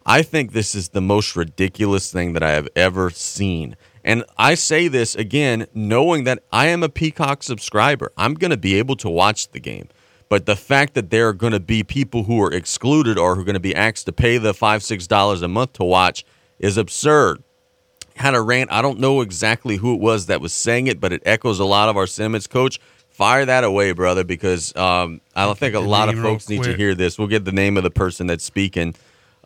I think this is the most ridiculous thing that I have ever seen. And I say this again, knowing that I am a Peacock subscriber. I'm going to be able to watch the game. But the fact that there are going to be people who are excluded or who are going to be asked to pay the five, six dollars a month to watch is absurd. Had a rant. I don't know exactly who it was that was saying it, but it echoes a lot of our sentiments. Coach, fire that away, brother, because um, I think a lot of folks need to hear this. We'll get the name of the person that's speaking.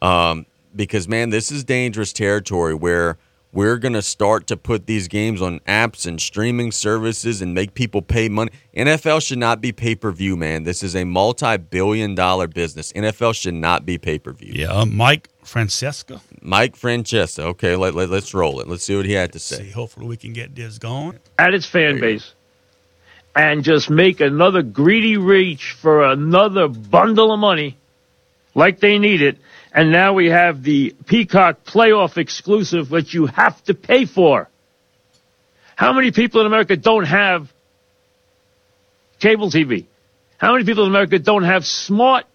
Um, because man, this is dangerous territory where we're gonna start to put these games on apps and streaming services and make people pay money. NFL should not be pay per view, man. This is a multi billion dollar business. NFL should not be pay per view. Yeah, uh, Mike Francesa. Mike Francesa. Okay, let, let, let's roll it. Let's see what he had to say. See, hopefully we can get this going. at its fan base and just make another greedy reach for another bundle of money like they need it. And now we have the Peacock playoff exclusive, which you have to pay for. How many people in America don't have cable TV? How many people in America don't have smart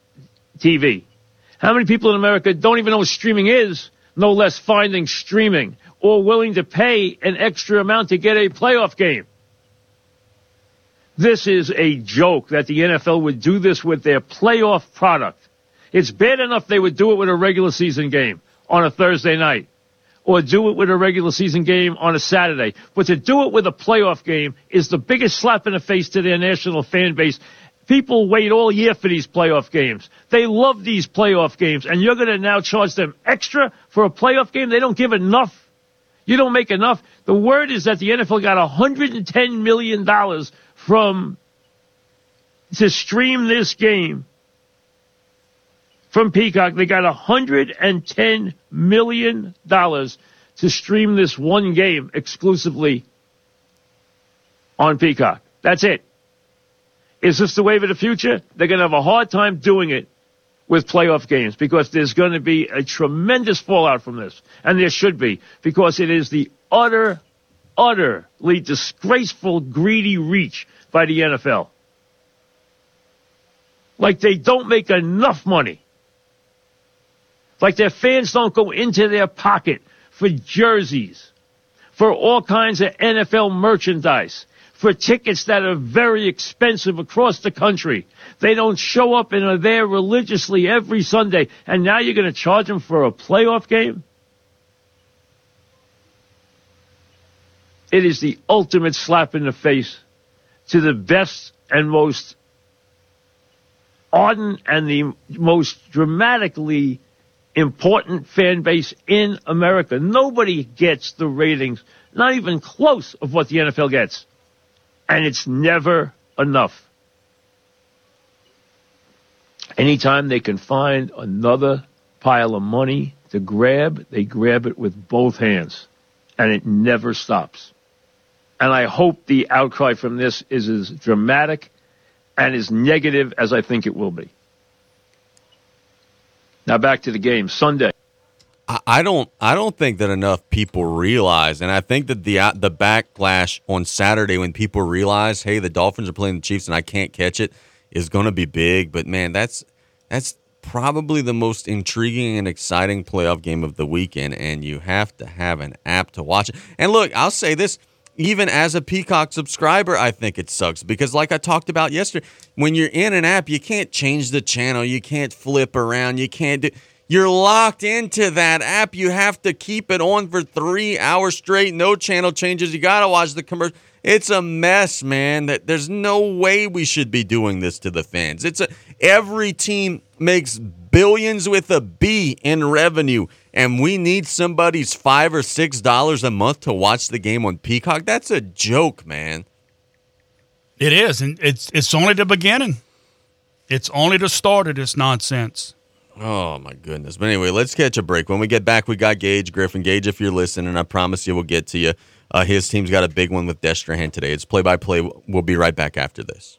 TV? How many people in America don't even know what streaming is, no less finding streaming, or willing to pay an extra amount to get a playoff game? This is a joke that the NFL would do this with their playoff product. It's bad enough they would do it with a regular season game on a Thursday night or do it with a regular season game on a Saturday. But to do it with a playoff game is the biggest slap in the face to their national fan base. People wait all year for these playoff games. They love these playoff games, and you're going to now charge them extra for a playoff game? They don't give enough. You don't make enough. The word is that the NFL got $110 million from to stream this game from Peacock. They got $110 million to stream this one game exclusively on Peacock. That's it. Is this the wave of the future? They're going to have a hard time doing it with playoff games because there's going to be a tremendous fallout from this. And there should be because it is the utter, utterly disgraceful, greedy reach by the NFL. Like they don't make enough money. Like their fans don't go into their pocket for jerseys, for all kinds of NFL merchandise, for tickets that are very expensive across the country. They don't show up and are there religiously every Sunday. And now you're going to charge them for a playoff game? It is the ultimate slap in the face to the best and most ardent and the most dramatically important fan base in America. Nobody gets the ratings, not even close of what the NFL gets. And it's never enough. Anytime they can find another pile of money to grab, they grab it with both hands. And it never stops. And I hope the outcry from this is as dramatic and as negative as I think it will be. Now back to the game Sunday. I- don't. I don't think that enough people realize, and I think that the uh, the backlash on Saturday when people realize, hey, the Dolphins are playing the Chiefs and I can't catch it, is going to be big. But man, that's that's probably the most intriguing and exciting playoff game of the weekend, and you have to have an app to watch it. And look, I'll say this. Even as a Peacock subscriber, I think it sucks because, like I talked about yesterday, when you're in an app, you can't change the channel, you can't flip around, you can't do. You're locked into that app. You have to keep it on for three hours straight. No channel changes. You gotta watch the commercial. It's a mess, man. That there's no way we should be doing this to the fans. It's a every team makes billions with a B in revenue, and we need somebody's five or six dollars a month to watch the game on Peacock. That's a joke, man. It is, and it's it's only the beginning. It's only the start of this nonsense. Oh my goodness. But anyway, let's catch a break. When we get back, we got Gage Griffin. Gage, if you're listening, I promise you we'll get to you. Uh, his team's got a big one with Destrehan today. It's play by play. We'll be right back after this.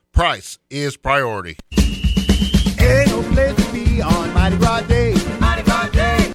Price is priority.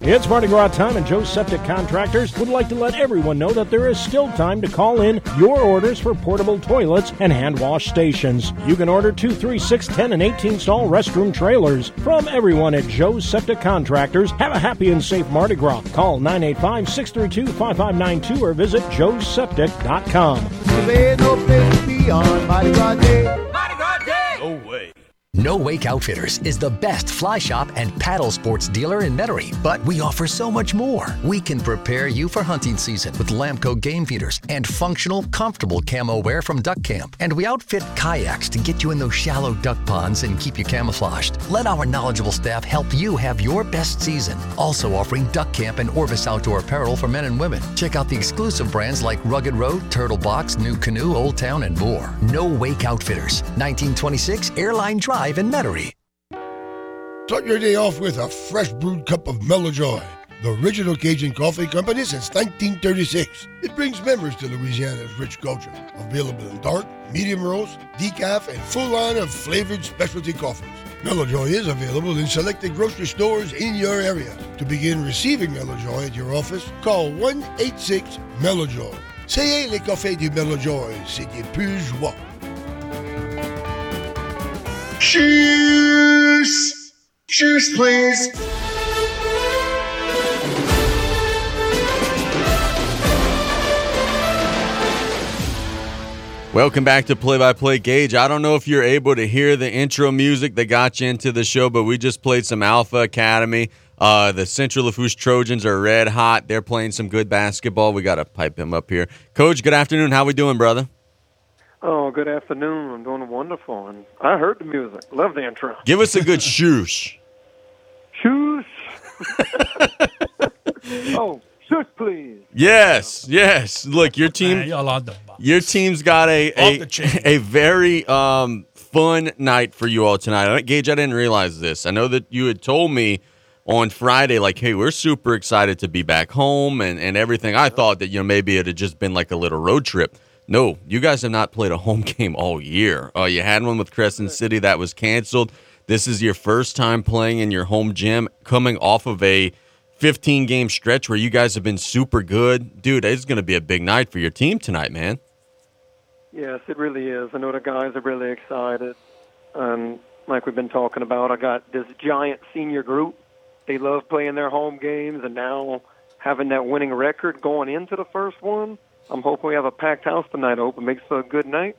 It's Mardi Gras time, and Joe's Septic Contractors would like to let everyone know that there is still time to call in your orders for portable toilets and hand wash stations. You can order 2, 3, 6, 10, and 18 stall restroom trailers. From everyone at Joe's Septic Contractors, have a happy and safe Mardi Gras. Call 985 632 5592 or visit joesseptic.com. There ain't no place to be on Mighty Gras Day. Mardi Gras Day. No way. No Wake Outfitters is the best fly shop and paddle sports dealer in Metairie, but we offer so much more. We can prepare you for hunting season with Lamco game feeders and functional, comfortable camo wear from Duck Camp. And we outfit kayaks to get you in those shallow duck ponds and keep you camouflaged. Let our knowledgeable staff help you have your best season. Also offering Duck Camp and Orvis outdoor apparel for men and women. Check out the exclusive brands like Rugged Road, Turtle Box, NuCanoe, Old Town, and more. No Wake Outfitters, 1926 Airline Drive in Metairie. Start your day off with a fresh brewed cup of Mellow Joy, the original Cajun coffee company since 1936. It brings memories to Louisiana's rich culture. Available in dark, medium roast, decaf, and full line of flavored specialty coffees. Mellow Joy is available in selected grocery stores in your area. To begin receiving Mellow Joy at your office, call 1 86 Mellow Joy. C'est les cafés du Mellow Joy, c'est des plus joie. Cheers! Cheers, please. Welcome back to Play by Play Gage. I don't know if you're able to hear the intro music that got you into the show, but we just played some Alpha Academy. Uh, the Central Lafourche Trojans are red hot. They're playing some good basketball. We got to pipe them up here. Coach, good afternoon. How we doing, brother? Oh, good afternoon. I'm doing wonderful. And I heard the music. Love the intro. Give us a good shoosh. Shoosh. oh, shush, please. Yes, yes. Look, your team. Man, y'all the your team's got a a, a very um, fun night for you all tonight. Gage, I didn't realize this. I know that you had told me on Friday, like, hey, we're super excited to be back home and, and everything. I thought that, you know, maybe it had just been like a little road trip. No, you guys have not played a home game all year. Uh, you had one with Crescent City that was canceled. This is your first time playing in your home gym, coming off of a 15 game stretch where you guys have been super good. Dude, it's going to be a big night for your team tonight, man. Yes, it really is. I know the guys are really excited. And like we've been talking about, I got this giant senior group. They love playing their home games, and now having that winning record going into the first one, I'm hoping we have a packed house tonight. I hope it makes for a good night.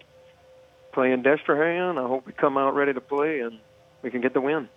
Playing Destrehan, I hope we come out ready to play and we can get the win.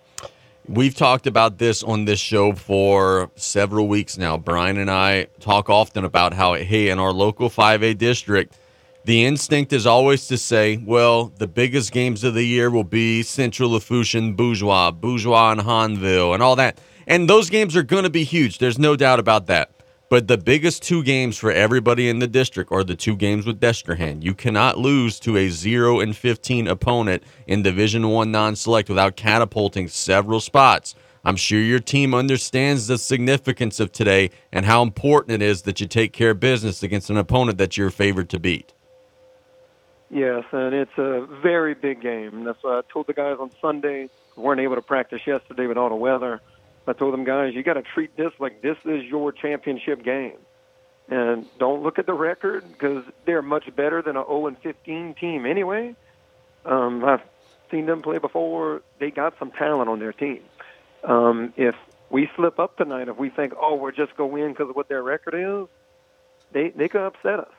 We've talked about this on this show for several weeks now. Brian and I talk often about how, hey, in our local 5A district, the instinct is always to say, well, the biggest games of the year will be Central Lafourche and Bourgeois, Bourgeois and Hahnville, and all that. And those games are going to be huge. There's no doubt about that. But the biggest two games for everybody in the district are the two games with Destrehan. You cannot lose to a 0 and 15 opponent in Division 1 non-select without catapulting several spots. I'm sure your team understands the significance of today and how important it is that you take care of business against an opponent that you're favored to beat. Yes, and it's a very big game. That's why I told the guys on Sunday. We weren't able to practice yesterday with all the weather. I told them, guys, you got to treat this like this is your championship game. And don't look at the record because they're much better than an 0 and 15 team anyway. Um, I've seen them play before. They got some talent on their team. Um, if we slip up tonight, if we think, oh, we're just going to win because of what their record is, they they could upset us.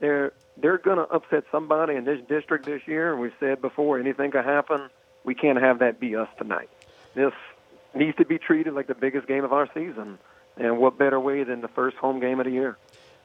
They're they're going to upset somebody in this district this year. And we've said before, anything could happen. We can't have that be us tonight. This needs to be treated like the biggest game of our season. And what better way than the first home game of the year?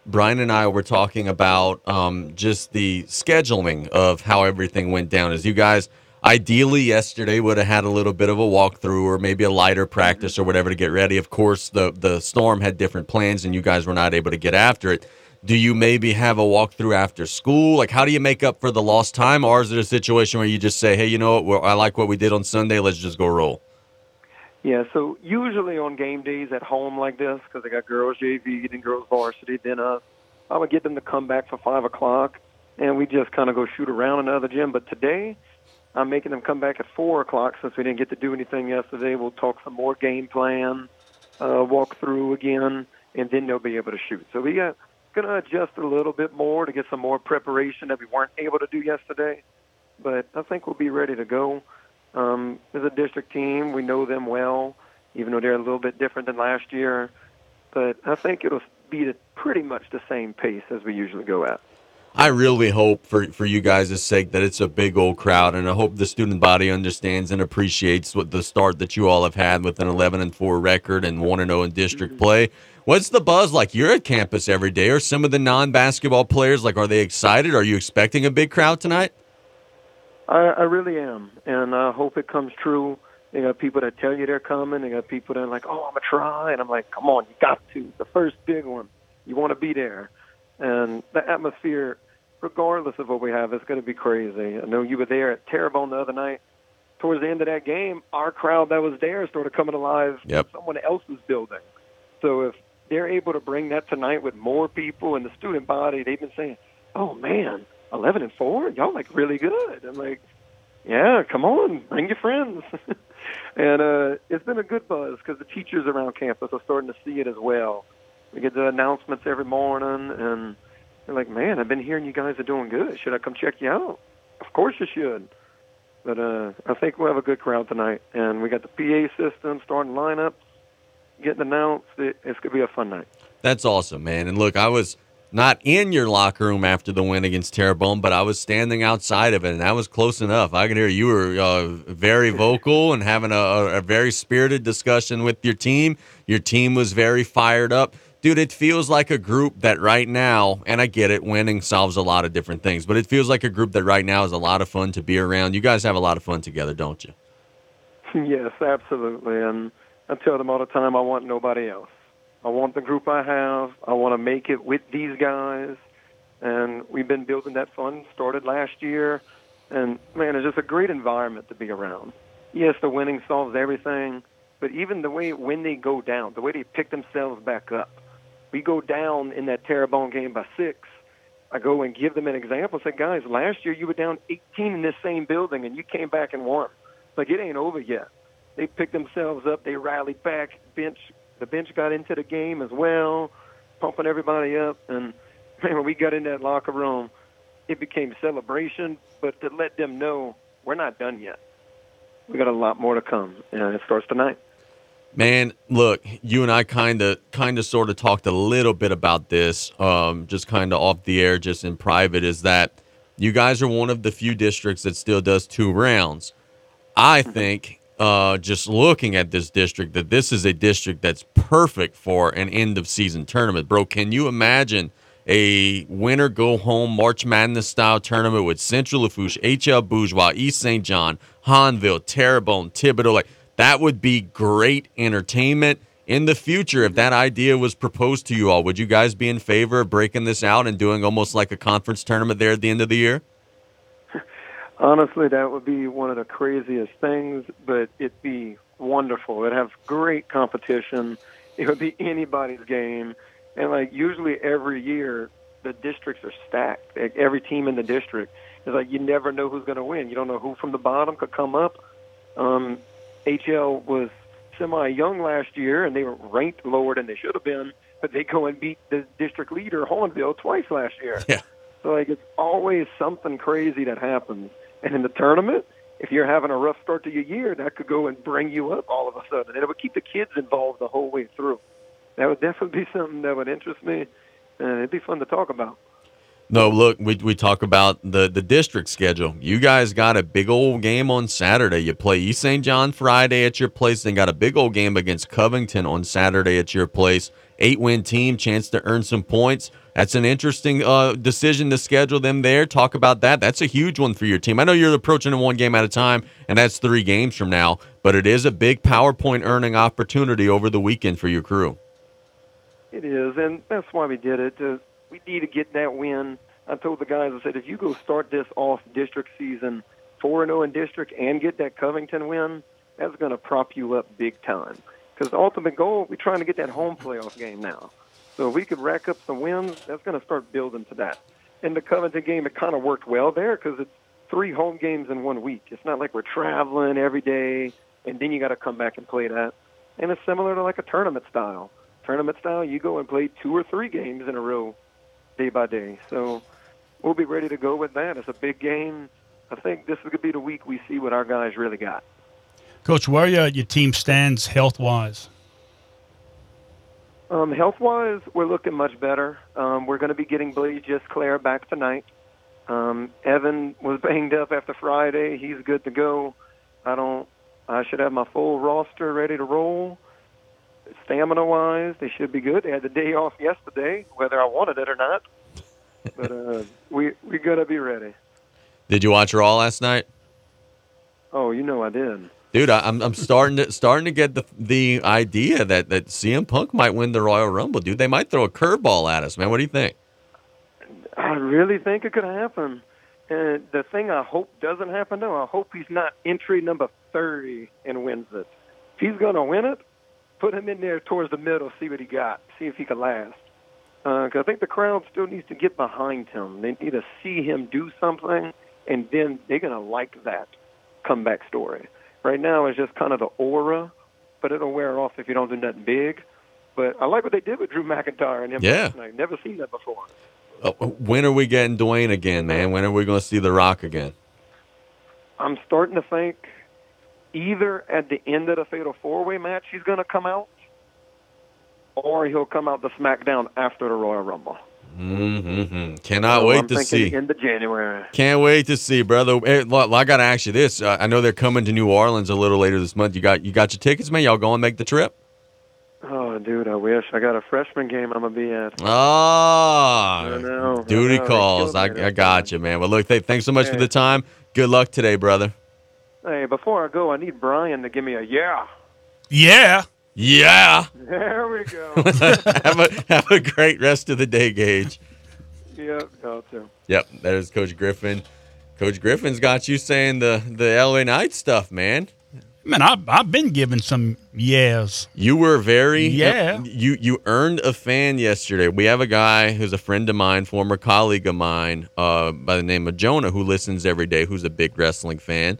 Brian and I were talking about um, just the scheduling of how everything went down. As you guys Ideally, yesterday would have had a little bit of a walkthrough or maybe a lighter practice or whatever to get ready. Of course, the the storm had different plans, and you guys were not able to get after it. Do you maybe have a walkthrough after school? Like, how do you make up for the lost time, or is it a situation where you just say, "Hey, you know what? Well, I like what we did on Sunday. Let's just go roll." Yeah, so usually on game days at home like this, because I got girls JV and girls varsity, then uh, I would get them to come back for five o'clock, and we just kind of go shoot around another gym. But today, I'm making them come back at four o'clock since we didn't get to do anything yesterday. We'll talk some more game plan, uh, walk through again, and then they'll be able to shoot. So we got going to adjust a little bit more to get some more preparation that we weren't able to do yesterday. But I think we'll be ready to go. Um, as a district team, we know them well, even though they're a little bit different than last year. But I think it'll be pretty much the same pace as we usually go at. I really hope for, for you guys' sake that it's a big old crowd, and I hope the student body understands and appreciates what the start that you all have had with an 11 and 4 record and 1 and 0 in district Mm-hmm. play. What's the buzz like? You're at campus every day. Are some of the non basketball players like? Are they excited? Are you expecting a big crowd tonight? I, I really am, and I hope it comes true. You got people that tell you they're coming. You got people that are like, "Oh, I'm gonna try," and I'm like, "Come on, you got to." The first big one, you want to be there, and the atmosphere, regardless of what we have, is going to be crazy. I know you were there at Terrebonne the other night. Towards the end of that game, our crowd that was there started coming alive Yep. in someone else's building. So if they're able to bring that tonight with more people and the student body, they've been saying, "Oh man, eleven and four, y'all like really good." I'm like, "Yeah, come on, bring your friends." and uh, it's been a good buzz because the teachers around campus are starting to see it as well. We get the announcements every morning, and they're like, "Man, I've been hearing you guys are doing good. Should I come check you out?" Of course you should. But uh, I think we'll have a good crowd tonight, and we got the PA system starting lineups, getting announced. It, it's gonna be a fun night. That's awesome, man. And look, I was not in your locker room after the win against Terrebonne, but I was standing outside of it, and that was close enough. I could hear you were uh, very vocal and having a, a, a very spirited discussion with your team. Your team was very fired up. Dude, it feels like a group that right now, and I get it, winning solves a lot of different things, but it feels like a group that right now is a lot of fun to be around. You guys have a lot of fun together, don't you? yes, absolutely. And I tell them all the time, I want nobody else. I want the group I have. I want to make it with these guys. And we've been building that fun. Started last year, and man, it's just a great environment to be around. Yes, the winning solves everything, but even the way when they go down, the way they pick themselves back up. We go down in that Terrebonne game by six. I go and give them an example. Say, guys, last year you were down 18 in this same building, and you came back and won. Like it ain't over yet. They picked themselves up. They rallied back. Bench, the bench got into the game as well, pumping everybody up. And man, when we got in that locker room, it became celebration. But to let them know we're not done yet. We got a lot more to come, and it starts tonight. Man, look, you and I kind of, kind of, sort of talked a little bit about this, um, just kind of off the air, just in private. Is that you guys are one of the few districts that still does two rounds. I think, uh, just looking at this district, that this is a district that's perfect for an end of season tournament, bro. Can you imagine a winner go home March Madness style tournament with Central Lafourche, HL Bourgeois, East St. John, Hahnville, Terrebonne, Thibodaux, like that would be great entertainment in the future. If that idea was proposed to you all, would you guys be in favor of breaking this out and doing almost like a conference tournament there at the end of the year? Honestly, that would be one of the craziest things, but it'd be wonderful. It'd have great competition. It would be anybody's game. And like usually every year, the districts are stacked. Like, every team in the district is like you never know who's going to win. You don't know who from the bottom could come up. Um, HL was semi young last year, and they were ranked lower than they should have been, but they go and beat the district leader, Hahnville, twice last year. Yeah. So like it's always something crazy that happens. And in the tournament, if you're having a rough start to your year, that could go and bring you up all of a sudden. And it would keep the kids involved the whole way through. That would definitely be something that would interest me, and it'd be fun to talk about. No, look, we, we talk about the, the district schedule. You guys got a big old game on Saturday. You play East St. John Friday at your place, then got a big old game against Covington on Saturday at your place. Eight win team, chance to earn some points. That's an interesting uh, decision to schedule them there. Talk about that. That's a huge one for your team. I know you're approaching it one game at a time, and that's three games from now, but it is a big PowerPoint earning opportunity over the weekend for your crew. It is, and that's why we did it. Uh, we need to get that win. I told the guys, I said, if you go start this off district season 4 0 in district and get that Covington win, that's going to prop you up big time. Because the ultimate goal, we're trying to get that home playoff game now. So if we could rack up some wins, that's going to start building to that. In the Covington game, it kind of worked well there because it's three home games in one week. It's not like we're traveling every day and then you got to come back and play that. And it's similar to like a tournament style. Tournament style, you go and play two or three games in a row, day by day. So we'll be ready to go with that. It's a big game. I think this is going to be the week we see what our guys really got. Coach, where are your your team stands health wise? Um, health wise, we're looking much better. Um, we're going to be getting Blaze Gisclair back tonight. Um, Evan was banged up after Friday. He's good to go. I don't. I should have my full roster ready to roll. Stamina wise, they should be good. They had the day off yesterday, whether I wanted it or not. But uh, we we're gonna be ready. Did you watch Raw last night? Oh, you know I did. Dude, I, I'm I'm starting to starting to get the the idea that that CM Punk might win the Royal Rumble, dude. They might throw a curveball at us, man. What do you think? I really think it could happen. And the thing I hope doesn't happen, though, I hope he's not entry number 30 and wins it. If he's to win it, put him in there towards the middle, see what he got, see if he can last. Uh, because I think the crowd still needs to get behind him. They need to see him do something, and then they're to like that comeback story. Right now, is just kind of the aura, but it'll wear off if you don't do nothing big. But I like what they did with Drew McIntyre and him Yeah. last night. Never seen that before. Uh, when are we getting Dwayne again, man? When are we going to see The Rock again? I'm starting to think either at the end of the Fatal Four Way match he's going to come out, or he'll come out the SmackDown after the Royal Rumble. Mm-hmm. Cannot So wait I'm to see. End of January. Can't wait to see, brother. Hey, look, I got to ask you this. Uh, I know they're coming to New Orleans a little later this month. You got you got your tickets, man. Y'all going to make the trip? Oh, dude, I wish I got a freshman game I'm gonna be at. Ah, I know, I duty know. Calls. I, I got you, man. Well, look, th- thanks so much for the time. Good luck today, brother. Hey, before I go, I need Brian to give me a yeah. Yeah. Yeah. There we go. have a have a great rest of the day, Gage. yep, y'all too. Yep, there's Coach Griffin. Coach Griffin's got you saying the the LA Knight stuff, man. Man, I've, I've been given some yes. You were very Yeah. You you earned a fan yesterday. We have a guy who's a friend of mine, former colleague of mine, uh, by the name of Jonah, who listens every day, who's a big wrestling fan.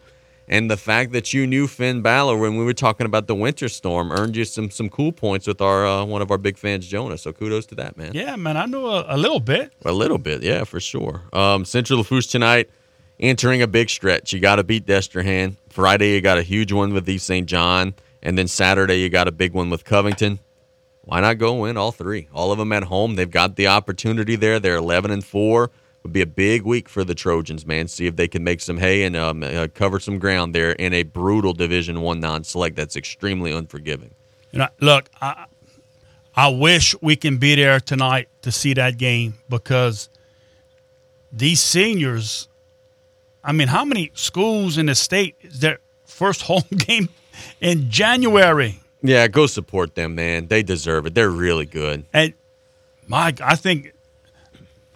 And the fact that you knew Finn Balor when we were talking about the Winter Storm earned you some some cool points with our uh, one of our big fans, Jonah. So kudos to that, man. Yeah, man, I know a, a little bit. A little bit, yeah, for sure. Um, Central Lafourche tonight, entering a big stretch. You got to beat Destrehan. Friday, you got a huge one with East St. John. And then Saturday, you got a big one with Covington. Why not go win all three? All of them at home. They've got the opportunity there. They're 11 and 4. Would be a big week for the Trojans, man. See if they can make some hay and um, uh, cover some ground there in a brutal Division One non-select that's extremely unforgiving. You know, look, I I wish we can be there tonight to see that game because these seniors. I mean, how many schools in the state is their first home game in January? Yeah, go support them, man. They deserve it. They're really good. And Mike, I think,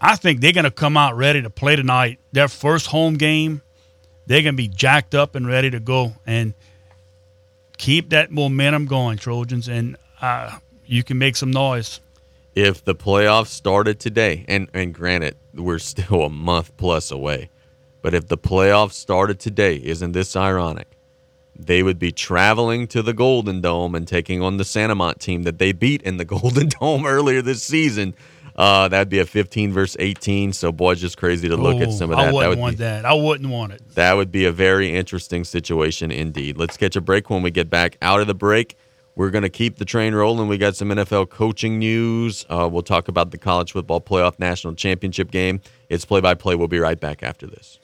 I think they're gonna come out ready to play tonight. Their first home game, they're gonna be jacked up and ready to go and keep that momentum going, Trojans, and uh, you can make some noise. if the playoffs started today, and, and granted, we're still a month plus away, but if the playoffs started today, isn't this ironic? They would be traveling to the Golden Dome and taking on the St. Amant team that they beat in the Golden Dome earlier this season. Uh, that'd be a 15 verse 18. So, boy, it's just crazy to look at some of that. I wouldn't that would want be, that. I wouldn't want it. that would be a very interesting situation indeed. Let's catch a break when we get back out of the break. We're going to keep the train rolling. We got some NFL coaching news. Uh, we'll talk about the college football playoff national championship game. It's play by play. We'll be right back after this.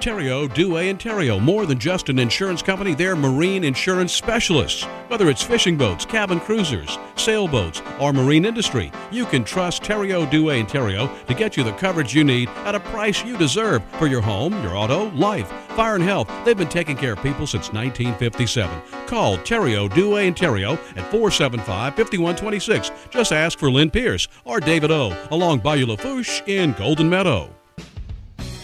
Terrio, Dewey, and Terrio, more than just an insurance company, they're marine insurance specialists. Whether it's fishing boats, cabin cruisers, sailboats, or marine industry, you can trust Terrio, Dewey, and Terrio to get you the coverage you need at a price you deserve for your home, your auto, life, fire, and health. They've been taking care of people since 1957. Call Terrio, Dewey, and Terrio at 475 5126. Just ask for Lynn Pierce or David O. along Bayou Lafourche in Golden Meadow.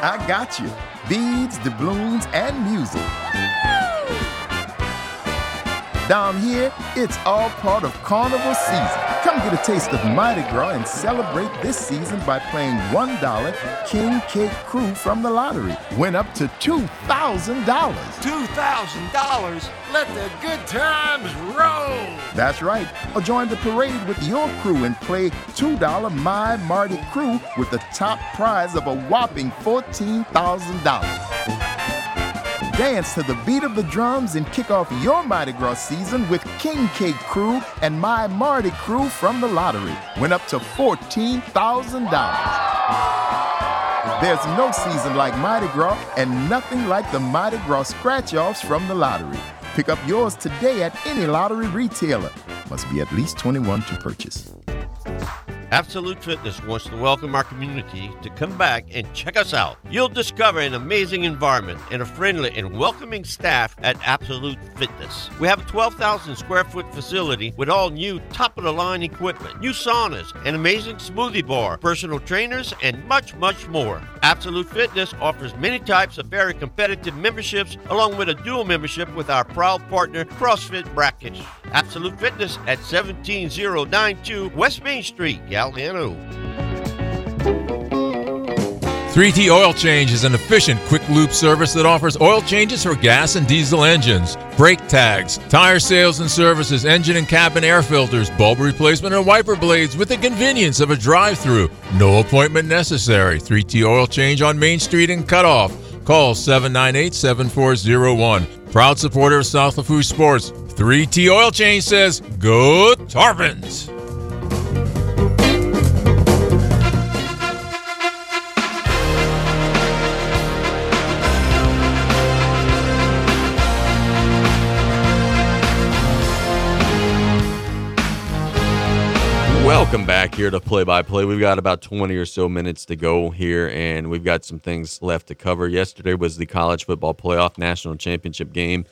I got you. Beads, doubloons, and music. Down here, it's all part of carnival season. Come get a taste of Mardi Gras and celebrate this season by playing $1 King Cake Crew from the lottery. Win up to $2,000. $2,000? Let the good times roll! That's right. Or join the parade with your crew and play $2 My Mardi Crew with the top prize of a whopping $14,000. Dance to the beat of the drums and kick off your Mardi Gras season with King Cake Crew and My Mardi Crew from the lottery. Win up to $14,000. There's no season like Mardi Gras and nothing like the Mardi Gras scratch offs from the lottery. Pick up yours today at any lottery retailer. Must be at least 21 to purchase. Absolute Fitness wants to welcome our community to come back and check us out. You'll discover an amazing environment and a friendly and welcoming staff at Absolute Fitness. We have a 12,000 square foot facility with all new top of the line equipment, new saunas, an amazing smoothie bar, personal trainers, and much, much more. Absolute Fitness offers many types of very competitive memberships, along with a dual membership with our proud partner, CrossFit Brackish. Absolute Fitness at 17092 West Main Street, Galliano. 3T Oil Change is an efficient, quick loop service that offers oil changes for gas and diesel engines, brake tags, tire sales and services, engine and cabin air filters, bulb replacement, and wiper blades with the convenience of a drive through. No appointment necessary. 3T Oil Change on Main Street in Cutoff. Call 798 7401. Proud supporter of South Lafourche Sports. 3T Oil Change says, Go Tarpons! Welcome back here to Play by Play. We've got about 20 or so minutes to go here, and we've got some things left to cover. Yesterday was the college football playoff national championship game.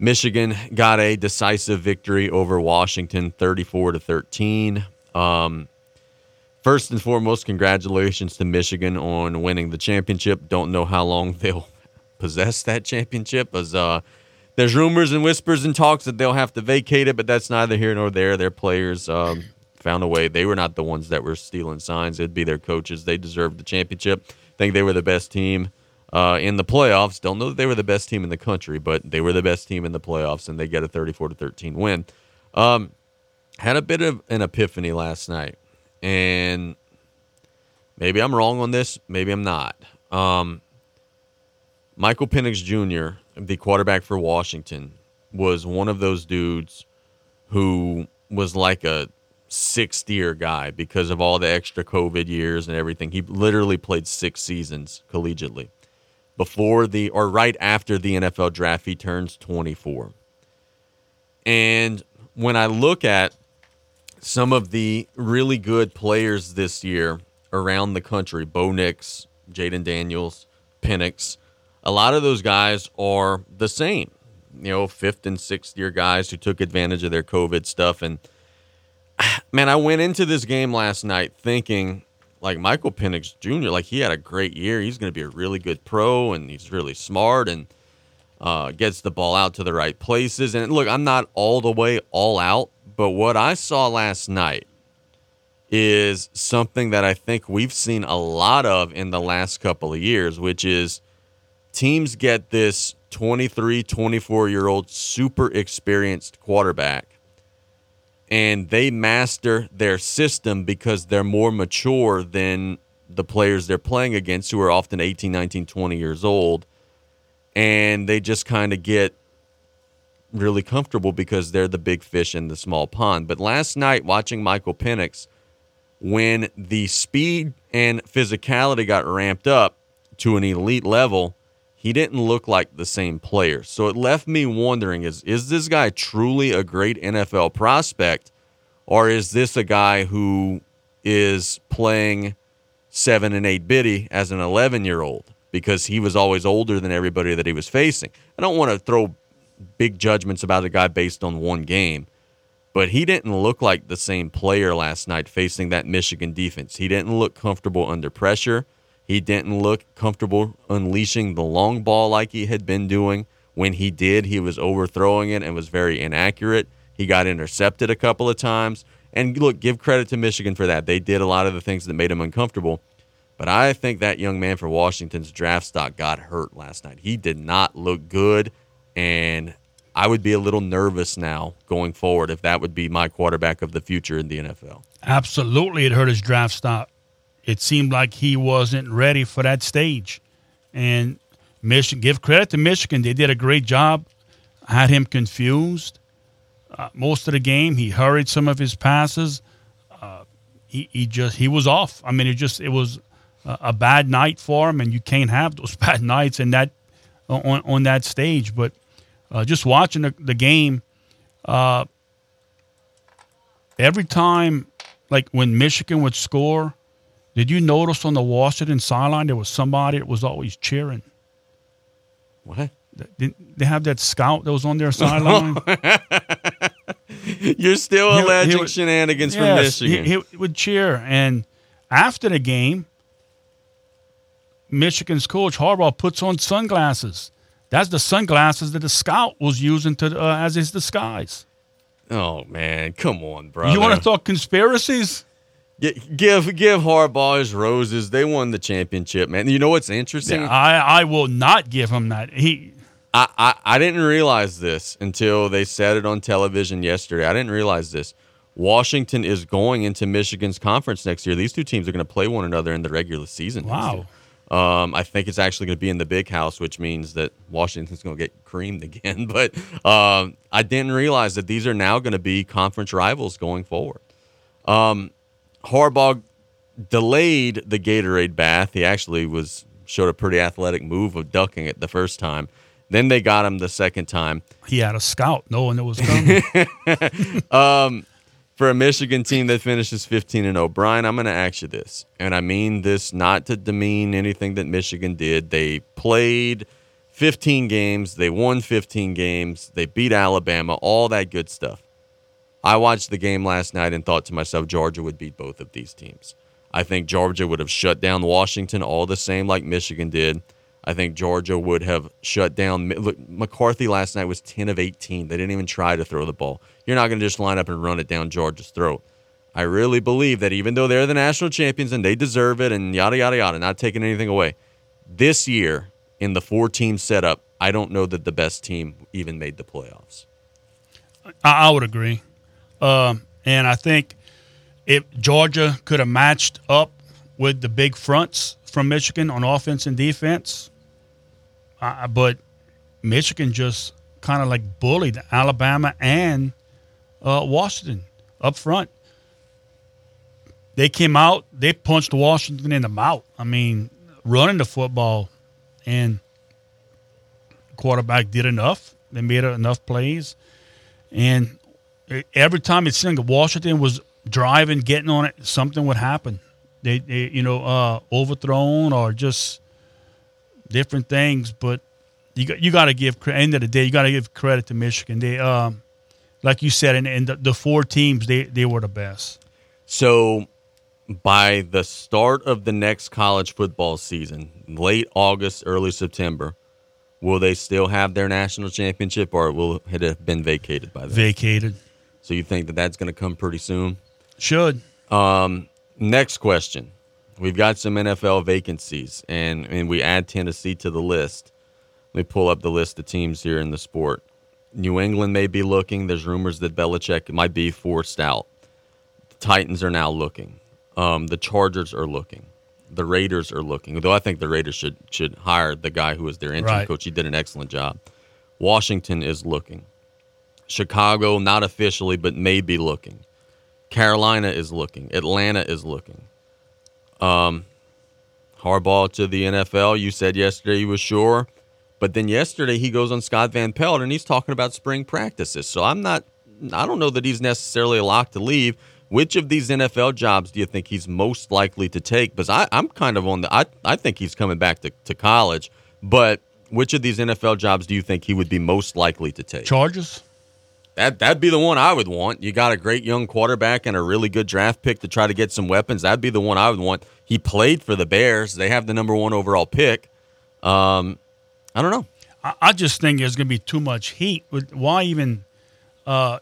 Michigan got a decisive victory over Washington, 34 to 13. Um, first and foremost, congratulations to Michigan on winning the championship. Don't know how long they'll possess that championship, as uh, there's rumors and whispers and talks that they'll have to vacate it, but that's neither here nor there. Their players um, found a way. They were not the ones that were stealing signs. It'd be their coaches. They deserved the championship. think they were the best team uh, in the playoffs. Don't know that they were the best team in the country, but they were the best team in the playoffs, and they get a 34 to 13 win. Um, had a bit of an epiphany last night, and maybe I'm wrong on this. Maybe I'm not. Um, Michael Penix Jr., the quarterback for Washington, was one of those dudes who was like a sixth year guy because of all the extra COVID years and everything. He literally played six seasons collegiately. Before the or right after the NFL draft, he turns 24. And when I look at some of the really good players this year around the country, Bo Nix, Jaden Daniels, Penix, a lot of those guys are the same. You know, fifth and sixth year guys who took advantage of their COVID stuff and man, I went into this game last night thinking like Michael Penix Jr. Like he had a great year. He's going to be a really good pro, and he's really smart and uh, gets the ball out to the right places. And look, I'm not all the way all out, but what I saw last night is something that I think we've seen a lot of in the last couple of years, which is teams get this 23, 24 year old super experienced quarterback and they master their system because they're more mature than the players they're playing against who are often 18, 19, 20 years old. And they just kind of get really comfortable because they're the big fish in the small pond. But last night, watching Michael Penix, when the speed and physicality got ramped up to an elite level, he didn't look like the same player. So it left me wondering is is this guy truly a great NFL prospect or is this a guy who is playing 7 and 8 biddy as an 11-year-old because he was always older than everybody that he was facing. I don't want to throw big judgments about a guy based on one game, but he didn't look like the same player last night facing that Michigan defense. He didn't look comfortable under pressure. He didn't look comfortable unleashing the long ball like he had been doing. When he did, he was overthrowing it and was very inaccurate. He got intercepted a couple of times. And look, give credit to Michigan for that. They did a lot of the things that made him uncomfortable. But I think that young man for Washington's draft stock got hurt last night. He did not look good. And I would be a little nervous now going forward if that would be my quarterback of the future in the NFL. Absolutely, it hurt his draft stock it seemed like he wasn't ready for that stage. And Michigan, give credit to Michigan, they did a great job. Had him confused uh, most of the game. He hurried some of his passes. Uh, he, he just he was off. I mean, it just it was a, a, bad night for him, and you can't have those bad nights in that on on that stage. But uh, just watching the, the game, uh, every time, like when Michigan would score did you notice on the Washington sideline there was somebody that was always cheering? What? Didn't they have that scout that was on their sideline? You're still he, alleging he would, shenanigans yes, from Michigan. He, he would cheer, and after the game, Michigan's coach Harbaugh puts on sunglasses. That's the sunglasses that the scout was using to uh, as his disguise. Oh man, come on, bro. You want to talk conspiracies? Give give Harbaugh his roses. They won the championship, man. You know what's interesting? Yeah, I I will not give him that. He I, I, I didn't realize this until they said it on television yesterday. I didn't realize this. Washington is going into Michigan's conference next year. These two teams are going to play one another in the regular season. Wow. Um, I think it's actually going to be in the big house, which means that Washington's going to get creamed again. But um, I didn't realize that these are now going to be conference rivals going forward. Um, Harbaugh delayed the Gatorade bath. He actually was showed a pretty athletic move of ducking it the first time. Then they got him the second time. He had a scout knowing it was coming. um, for a Michigan team that finishes 15 and 0, Brian, I'm going to ask you this, and I mean this not to demean anything that Michigan did. They played 15 games, they won 15 games, they beat Alabama, all that good stuff. I watched the game last night and thought to myself, Georgia would beat both of these teams. I think Georgia would have shut down Washington all the same like Michigan did. I think Georgia would have shut down. Look, McCarthy last night was 10 of 18. They didn't even try to throw the ball. You're not going to just line up and run it down Georgia's throat. I really believe that even though they're the national champions and they deserve it and yada, yada, yada, not taking anything away, this year in the four team setup, I don't know that the best team even made the playoffs. I would agree. Um, and I think if Georgia could have matched up with the big fronts from Michigan on offense and defense, uh, but Michigan just kind of like bullied Alabama and uh, Washington up front. They came out, they punched Washington in the mouth. I mean, running the football, and quarterback did enough. They made enough plays, and every time it seemed Washington was driving, getting on it, something would happen. They, they you know, uh, overthrown or just different things. But you got you got to give end of the day, you got to give credit to Michigan. They, um, like you said, and, and the, the four teams, they they were the best. So by the start of the next college football season, late August, early September, will they still have their national championship, or will it have been vacated by then? Vacated. So you think that that's going to come pretty soon? Should. Um, next question. We've got some NFL vacancies, and, and we add Tennessee to the list. Let me pull up the list of teams here in the sport. New England may be looking. There's rumors that Belichick might be forced out. The Titans are now looking. Um, the Chargers are looking. The Raiders are looking. Though I think the Raiders should should hire the guy who was their interim Right. coach. He did an excellent job. Washington is looking. Chicago, not officially, but may be looking. Carolina is looking. Atlanta is looking. Um, Harbaugh to the NFL. You said yesterday you were sure, but then yesterday he goes on Scott Van Pelt and he's talking about spring practices. So I'm not. I don't know that he's necessarily locked to leave. Which of these NFL jobs do you think he's most likely to take? Because I, I'm kind of on the. I, I think he's coming back to, to college, but which of these NFL jobs do you think he would be most likely to take? Chargers. That that'd be the one I would want. You got a great young quarterback and a really good draft pick to try to get some weapons. That'd be the one I would want. He played for the Bears. They have the number one overall pick. Um, I don't know. I, I just think there's going to be too much heat. Why even? Uh,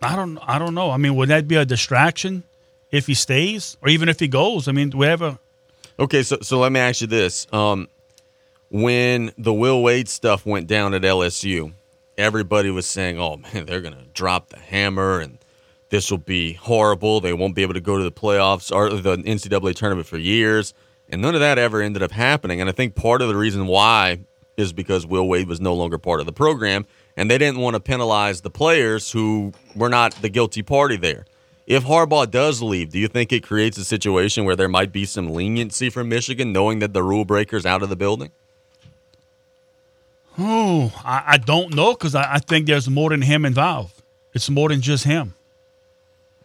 I don't. I don't know. I mean, would that be a distraction if he stays, or even if he goes? I mean, whatever. Okay, so so let me ask you this: um, when the Will Wade stuff went down at LSU, everybody was saying, "Oh man, they're gonna drop the hammer, and this will be horrible. They won't be able to go to the playoffs or the NCAA tournament for years." And none of that ever ended up happening. And I think part of the reason why is because Will Wade was no longer part of the program, and they didn't want to penalize the players who were not the guilty party there. If Harbaugh does leave, do you think it creates a situation where there might be some leniency from Michigan, knowing that the rule breaker's out of the building? Oh, I, I don't know because I, I think there's more than him involved. It's more than just him.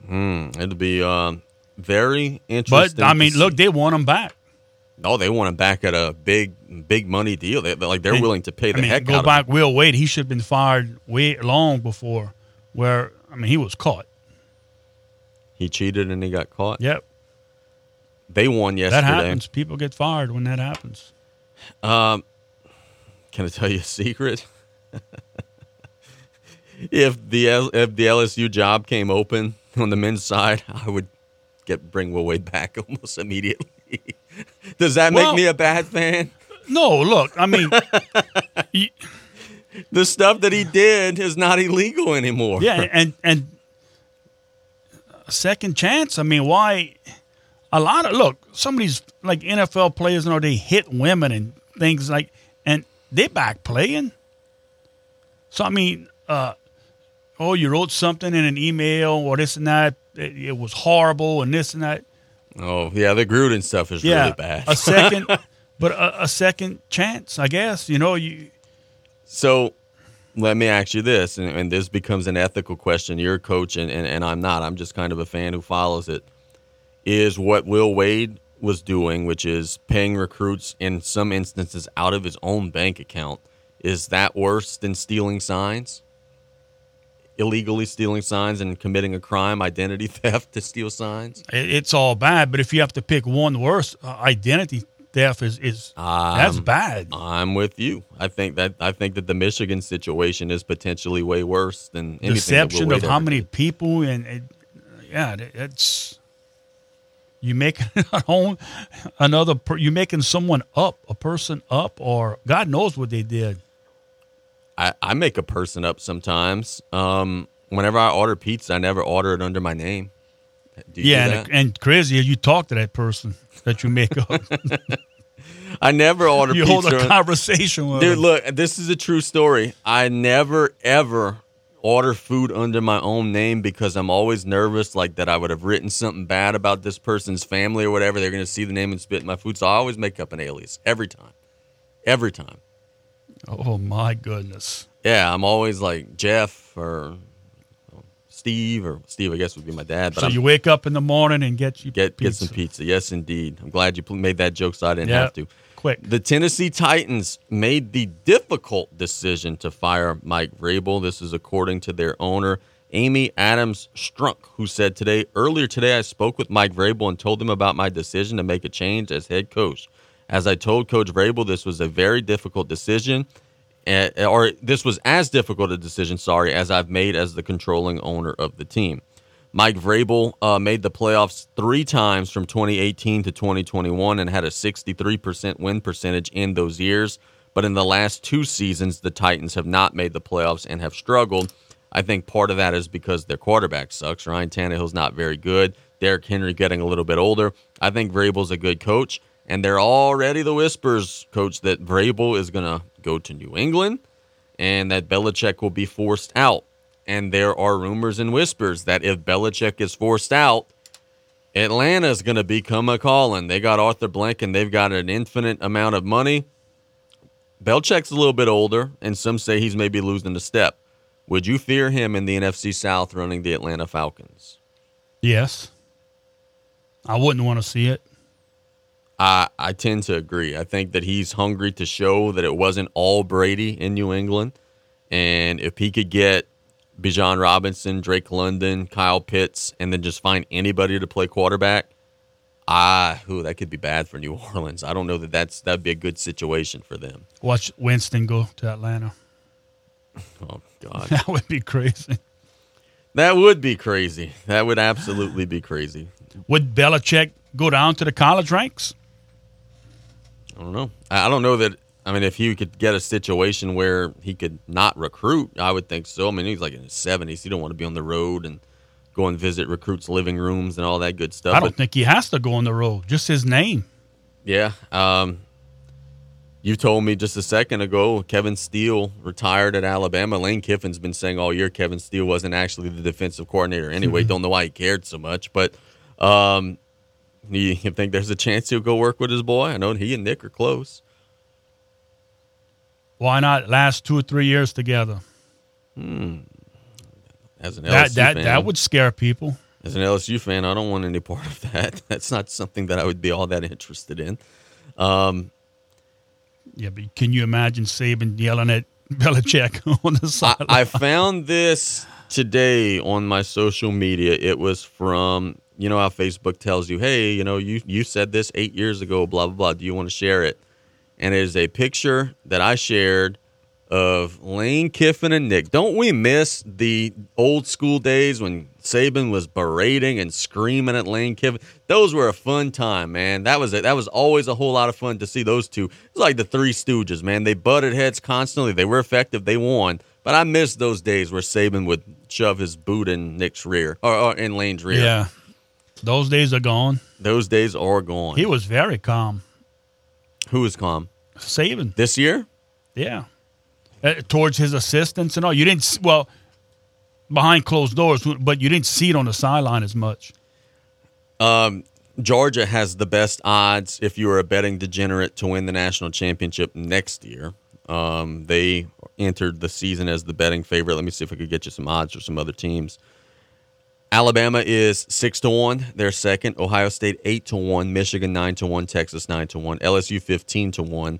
Hmm, it'd be um, very interesting. But. I mean, look, they want him back. No, they want him back at a big, big money deal. They, they're like they're And, willing to pay the I mean, heck go out back. of him. Will Wade, he should have been fired way long before. Where I mean, he was caught. He cheated and he got caught. Yep, They won yesterday. that happens. People get fired when that happens. Um, can I tell you a secret? if the if the LSU job came open on the men's side, I would get bring Will Wade back almost immediately. Does that Well- make me a bad fan? No, look, I mean, The stuff that he did is not illegal anymore. yeah, and and a second chance. I mean, why? A lot of look, some of these like NFL players, you know, they hit women and things like, they back playing. So I mean, uh, oh, you wrote something in an email or this and that. It, it was horrible and this and that. Oh yeah, the Gruden stuff is yeah, really bad. a second, but a, a second chance, I guess. You know, you So let me ask you this, and, and this becomes an ethical question. You're a coach, and, and, and I'm not. I'm just kind of a fan who follows it. Is what Will Wade was doing, which is paying recruits in some instances out of his own bank account, is that worse than stealing signs? Illegally stealing signs and committing a crime, identity theft to steal signs? it's all bad. But if you have to pick one worse, uh, identity theft is is that's Um, bad. I'm with you. I think that I think that the Michigan situation is potentially way worse than anything Deception of how many people and it, yeah, it's you make a another per, you making someone up, a person up, or God knows what they did. I, I make a person up sometimes. Um, whenever I order pizza, I never order it under my name. Yeah, and, and crazy, you talk to that person that you make up. I never order you pizza. hold a conversation with Dude, them. look, this is a true story. I never ever order food under my own name because I'm always nervous, like that I would have written something bad about this person's family or whatever. They're going to see the name and spit in my food, so I always make up an alias every time, every time. Oh my goodness. Yeah, I'm always like Jeff or Steve or Steve. I guess would be my dad. But so I'm, you wake up in the morning and get you get pizza. get some pizza. Yes, indeed. I'm glad you made that joke, so I didn't Yeah, have to. Quick. The Tennessee Titans made the difficult decision to fire Mike Vrabel. This is according to their owner, Amy Adams Strunk, who said today earlier today I spoke with Mike Vrabel and told him about my decision to make a change as head coach. As I told Coach Vrabel, this was a very difficult decision. eh, or this was as difficult a decision, sorry, as I've made as the controlling owner of the team. Mike Vrabel uh, made the playoffs three times from 2018 to 2021 and had a 63% win percentage in those years. But in the last two seasons, the Titans have not made the playoffs and have struggled. I think part of that is because their quarterback sucks. Ryan Tannehill's not very good. Derrick Henry getting a little bit older. I think Vrabel's a good coach, and they're already the whispers, coach, that Vrabel is going to go to New England and that Belichick will be forced out. And there are rumors and whispers that if Belichick is forced out, Atlanta's going to become a calling. They got Arthur Blank and they've got an infinite amount of money. Belichick's a little bit older, and some say he's maybe losing a step. Would you fear him in the NFC South running the Atlanta Falcons? Yes. I wouldn't want to see it. I I tend to agree. I think that he's hungry to show that it wasn't all Brady in New England, and if he could get Bijan Robinson, Drake London, Kyle Pitts, and then just find anybody to play quarterback, ah, who that could be bad for New Orleans. I don't know that that's that'd be a good situation for them. Watch Winston go to Atlanta. Oh God, that would be crazy. That would be crazy. That would absolutely be crazy. Would Belichick go down to the college ranks? I don't know. I don't know that. I mean, if he could get a situation where he could not recruit, I would think so. I mean, he's like in his seventies. He don't want to be on the road and go and visit recruits' living rooms and all that good stuff. I don't But, think he has to go on the road. Just his name. yeah. Um, you told me just a second ago Kevin Steele retired at Alabama. Lane Kiffin's been saying all year Kevin Steele wasn't actually the defensive coordinator anyway. Mhm. Don't know why he cared so much, but um, you think there's a chance he'll go work with his boy? I know he and Nick are close. Why not last two or three years together? Hmm. As an LSU That that fan, that would scare people. As an LSU fan, I don't want any part of that. That's not something that I would be all that interested in. Um, Yeah, but can you imagine Saban yelling at Belichick on the I, side? I found this today on my social media. It was from you know how Facebook tells you, hey, you know, you you said this eight years ago, blah blah blah. Do you want to share it? And it is a picture that I shared of Lane Kiffin and Nick. Don't we miss the old school days when Saban was berating and screaming at Lane Kiffin? Those were a fun time, man. That was it. That was always a whole lot of fun to see those two. It's like the Three Stooges, man. They butted heads constantly. They were effective. They won. But I miss those days where Saban would shove his boot in Nick's rear or, or in Lane's rear. yeah, those days are gone. Those days are gone. He was very calm. Who is calm? Saban. This year? Yeah, uh, towards his assistants and all. You didn't well behind closed doors, but you didn't see it on the sideline as much. Um, Georgia has the best odds if you are a betting degenerate to win the national championship next year. Um, they entered the season as the betting favorite. Let me see if I could get you some odds for some other teams. Alabama is six to one. They're second. Ohio State eight to one. Michigan nine to one. Texas nine to one. LSU fifteen to one.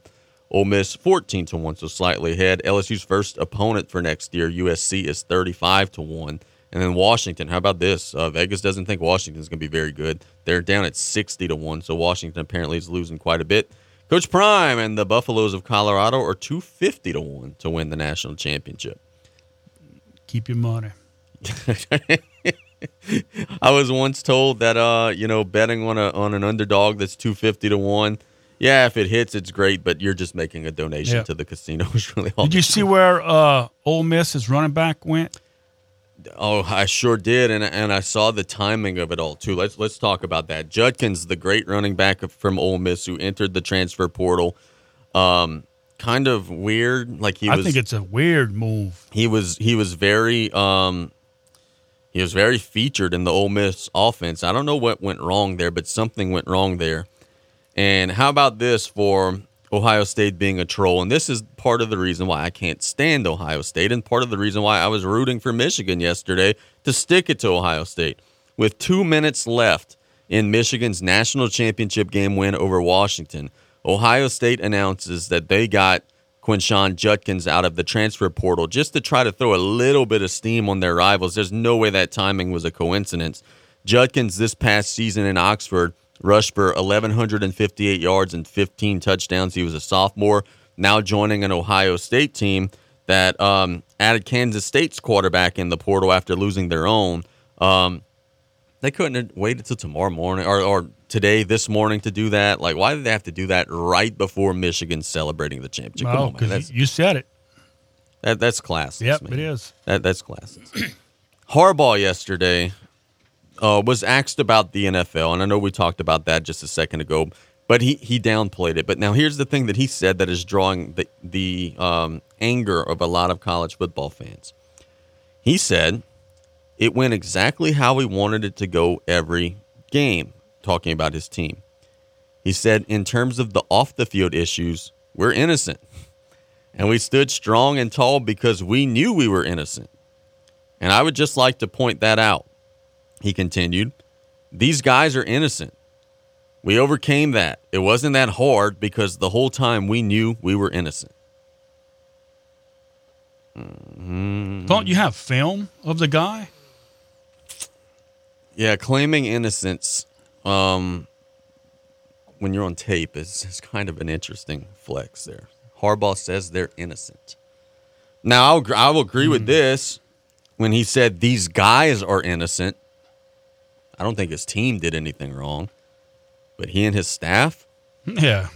Ole Miss fourteen to one, so slightly ahead. LSU's first opponent for next year, USC, is thirty-five to one. And then Washington, how about this? Uh, Vegas doesn't think Washington's going to be very good. They're down at sixty to one, so Washington apparently is losing quite a bit. Coach Prime and the Buffaloes of Colorado are two fifty to one to win the national championship. Keep your money. I was once told that uh, you know, betting on a on an underdog that's two fifty to one. Yeah, if it hits, it's great, but you're just making a donation Yeah. to the casino. Is really all. Did you see where uh, Ole Miss's running back went? Oh, I sure did, and and I saw the timing of it all too. Let's let's talk about that. Judkins, the great running back from Ole Miss, who entered the transfer portal, um, kind of weird. Like he I was. think it's a weird move. he was he was very um he was very featured in the Ole Miss offense. I don't know what went wrong there, but something went wrong there. And how about this for Ohio State being a troll? And this is part of the reason why I can't stand Ohio State, and part of the reason why I was rooting for Michigan yesterday to stick it to Ohio State. With two minutes left in Michigan's national championship game win over Washington, Ohio State announces that they got Quinshon Judkins out of the transfer portal just to try to throw a little bit of steam on their rivals. There's no way that timing was a coincidence. Judkins this past season in Oxford rushed for 1,158 yards and 15 touchdowns. He was a sophomore, now joining an Ohio State team that um, added Kansas State's quarterback in the portal after losing their own. Um, They couldn't have waited till tomorrow morning or, or today, this morning to do that. Like, why did they have to do that right before Michigan celebrating the championship? Come Well, on, man. 'cause That's, you said it. that, that's classic. Yep, man. it is. That, that's classic. Harbaugh yesterday uh, was asked about the NFL, and I know we talked about that just a second ago, but he, he downplayed it. But now here's the thing that he said that is drawing the, the um, anger of a lot of college football fans. He said it went exactly how he wanted it to go every game, talking about his team. He said, in terms of the off the field issues, we're innocent. And we stood strong and tall because we knew we were innocent. And I would just like to point that out. He continued, These guys are innocent. We overcame that. It wasn't that hard because the whole time we knew we were innocent. Mm-hmm. Don't you have film of the guy? Yeah, claiming innocence um, when you're on tape it's, is kind of an interesting flex there. Harbaugh says they're innocent. Now, I'll, I will agree with this when he said these guys are innocent. I don't think his team did anything wrong, but he and his staff, Yeah.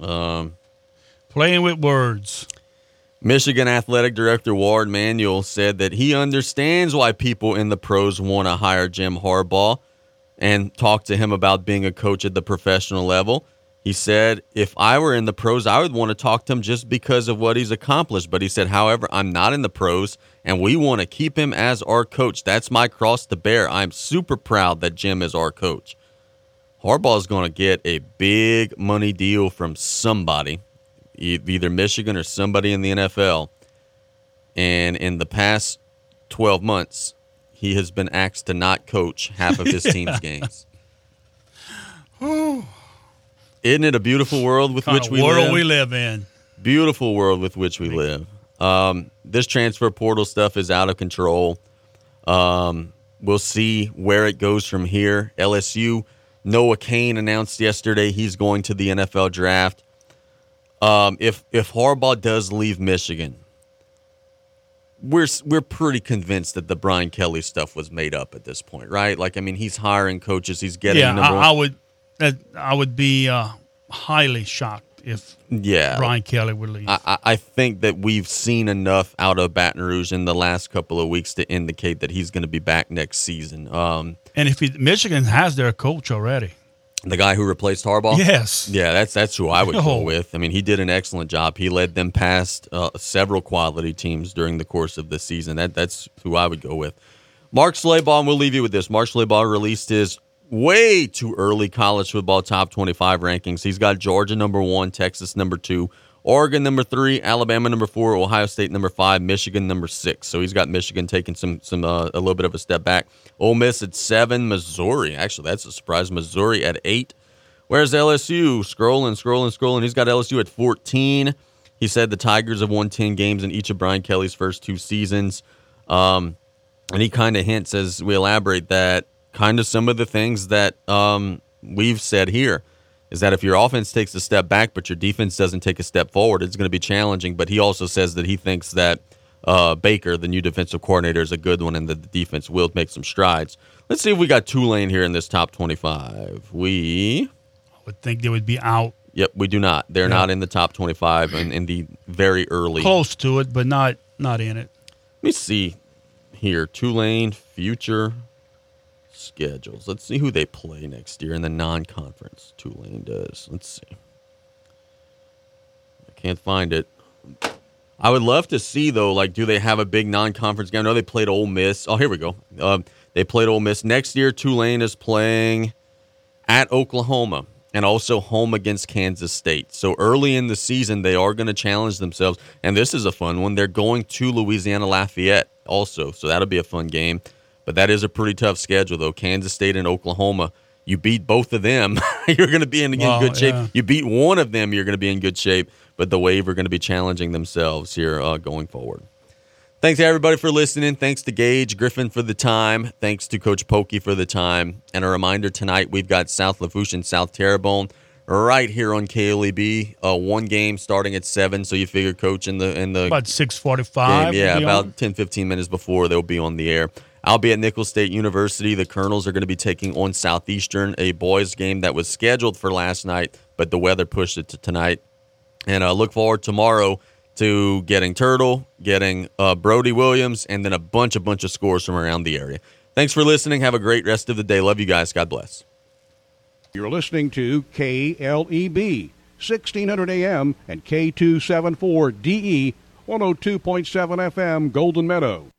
um, Playing with words. Michigan Athletic Director Warde Manuel said that he understands why people in the pros want to hire Jim Harbaugh and talk to him about being a coach at the professional level. He said, if I were in the pros, I would want to talk to him just because of what he's accomplished. But he said, however, I'm not in the pros and we want to keep him as our coach. That's my cross to bear. I'm super proud that Jim is our coach. Harbaugh is going to get a big money deal from somebody, either Michigan or somebody in the NFL. And in the past 12 months, he has been asked to not coach half of his team's games. Isn't it a beautiful world with Kind which we world live? we live in. Beautiful world with which we live. Um, this transfer portal stuff is out of control. Um, we'll see where it goes from here. LSU, Noah Cain announced yesterday he's going to the NFL draft. Um, if if Harbaugh does leave Michigan, we're we're pretty convinced that the Brian Kelly stuff was made up at this point, right? Like, I mean, he's hiring coaches, he's getting yeah, I. I would. I would be uh, highly shocked if Yeah. Brian Kelly would leave. I, I- I think that we've seen enough out of Baton Rouge in the last couple of weeks to indicate that he's going to be back next season. Um, and if he, Michigan has their coach already, the guy who replaced Harbaugh, Yes. yeah, that's that's who I would Oh. go with. I mean, he did an excellent job. He led them past uh, several quality teams during the course of the season. That that's who I would go with. Mark Schlabach, and we'll leave you with this. Mark Schlabach released his way too early college football top 25 rankings. He's got Georgia number one, Texas number two, Oregon number three, Alabama number four, Ohio State number five, Michigan number six. So he's got Michigan taking some some uh, a little bit of a step back. Ole Miss at seven, Missouri. Actually, that's a surprise. Missouri at eight. Where's LSU? Scrolling, scrolling, scrolling. He's got LSU at 14. He said the Tigers have won 10 games in each of Brian Kelly's first two seasons. Um, and he kind of hints as we elaborate that kind of some of the things that um, we've said here is that if your offense takes a step back but your defense doesn't take a step forward, it's going to be challenging. But he also says that he thinks that uh, Baker, the new defensive coordinator, is a good one and that the defense will make some strides. Let's see if we got Tulane here in this top 25. We I would think they would be out Yep, we do not. They're Yeah. not in the top 25 and in the very early. close to it, but not not in it. Let me see here. Tulane future schedules. Let's see who they play next year in the non-conference. Tulane does. Let's see. I can't find it. I would love to see though. Like, do they have a big non-conference game? I know they played Ole Miss. Oh, here we go. Um, they played Ole Miss next year. Tulane is playing at Oklahoma and also home against Kansas State. So early in the season, they are going to challenge themselves. And this is a fun one. They're going to Louisiana Lafayette also. So that'll be a fun game. But that is a pretty tough schedule, though. Kansas State and Oklahoma. You beat both of them, you're going to be in, in Well, good shape. yeah. You beat one of them, you're going to be in good shape. But the Wave are going to be challenging themselves here uh, going forward. Thanks to everybody for listening. Thanks to Gage Griffin for the time. Thanks to Coach Polkey for the time. And a reminder tonight we've got South Lafourche and South Terrebonne right here on KLEB. Uh, one game starting at seven. So you figure Coach in the in the About six forty-five. game, yeah, about 10, 15 minutes before they'll be on the air. I'll be at Nicholls State University. The Colonels are going to be taking on Southeastern, a boys game that was scheduled for last night, but the weather pushed it to tonight. And I uh, look forward tomorrow to getting Turtle, getting uh, Brody Williams, and then a bunch, a bunch of scores from around the area. Thanks for listening. Have a great rest of the day. Love you guys. God bless. You're listening to KLEB, 1600 AM and K274DE, 102.7 FM, Golden Meadow.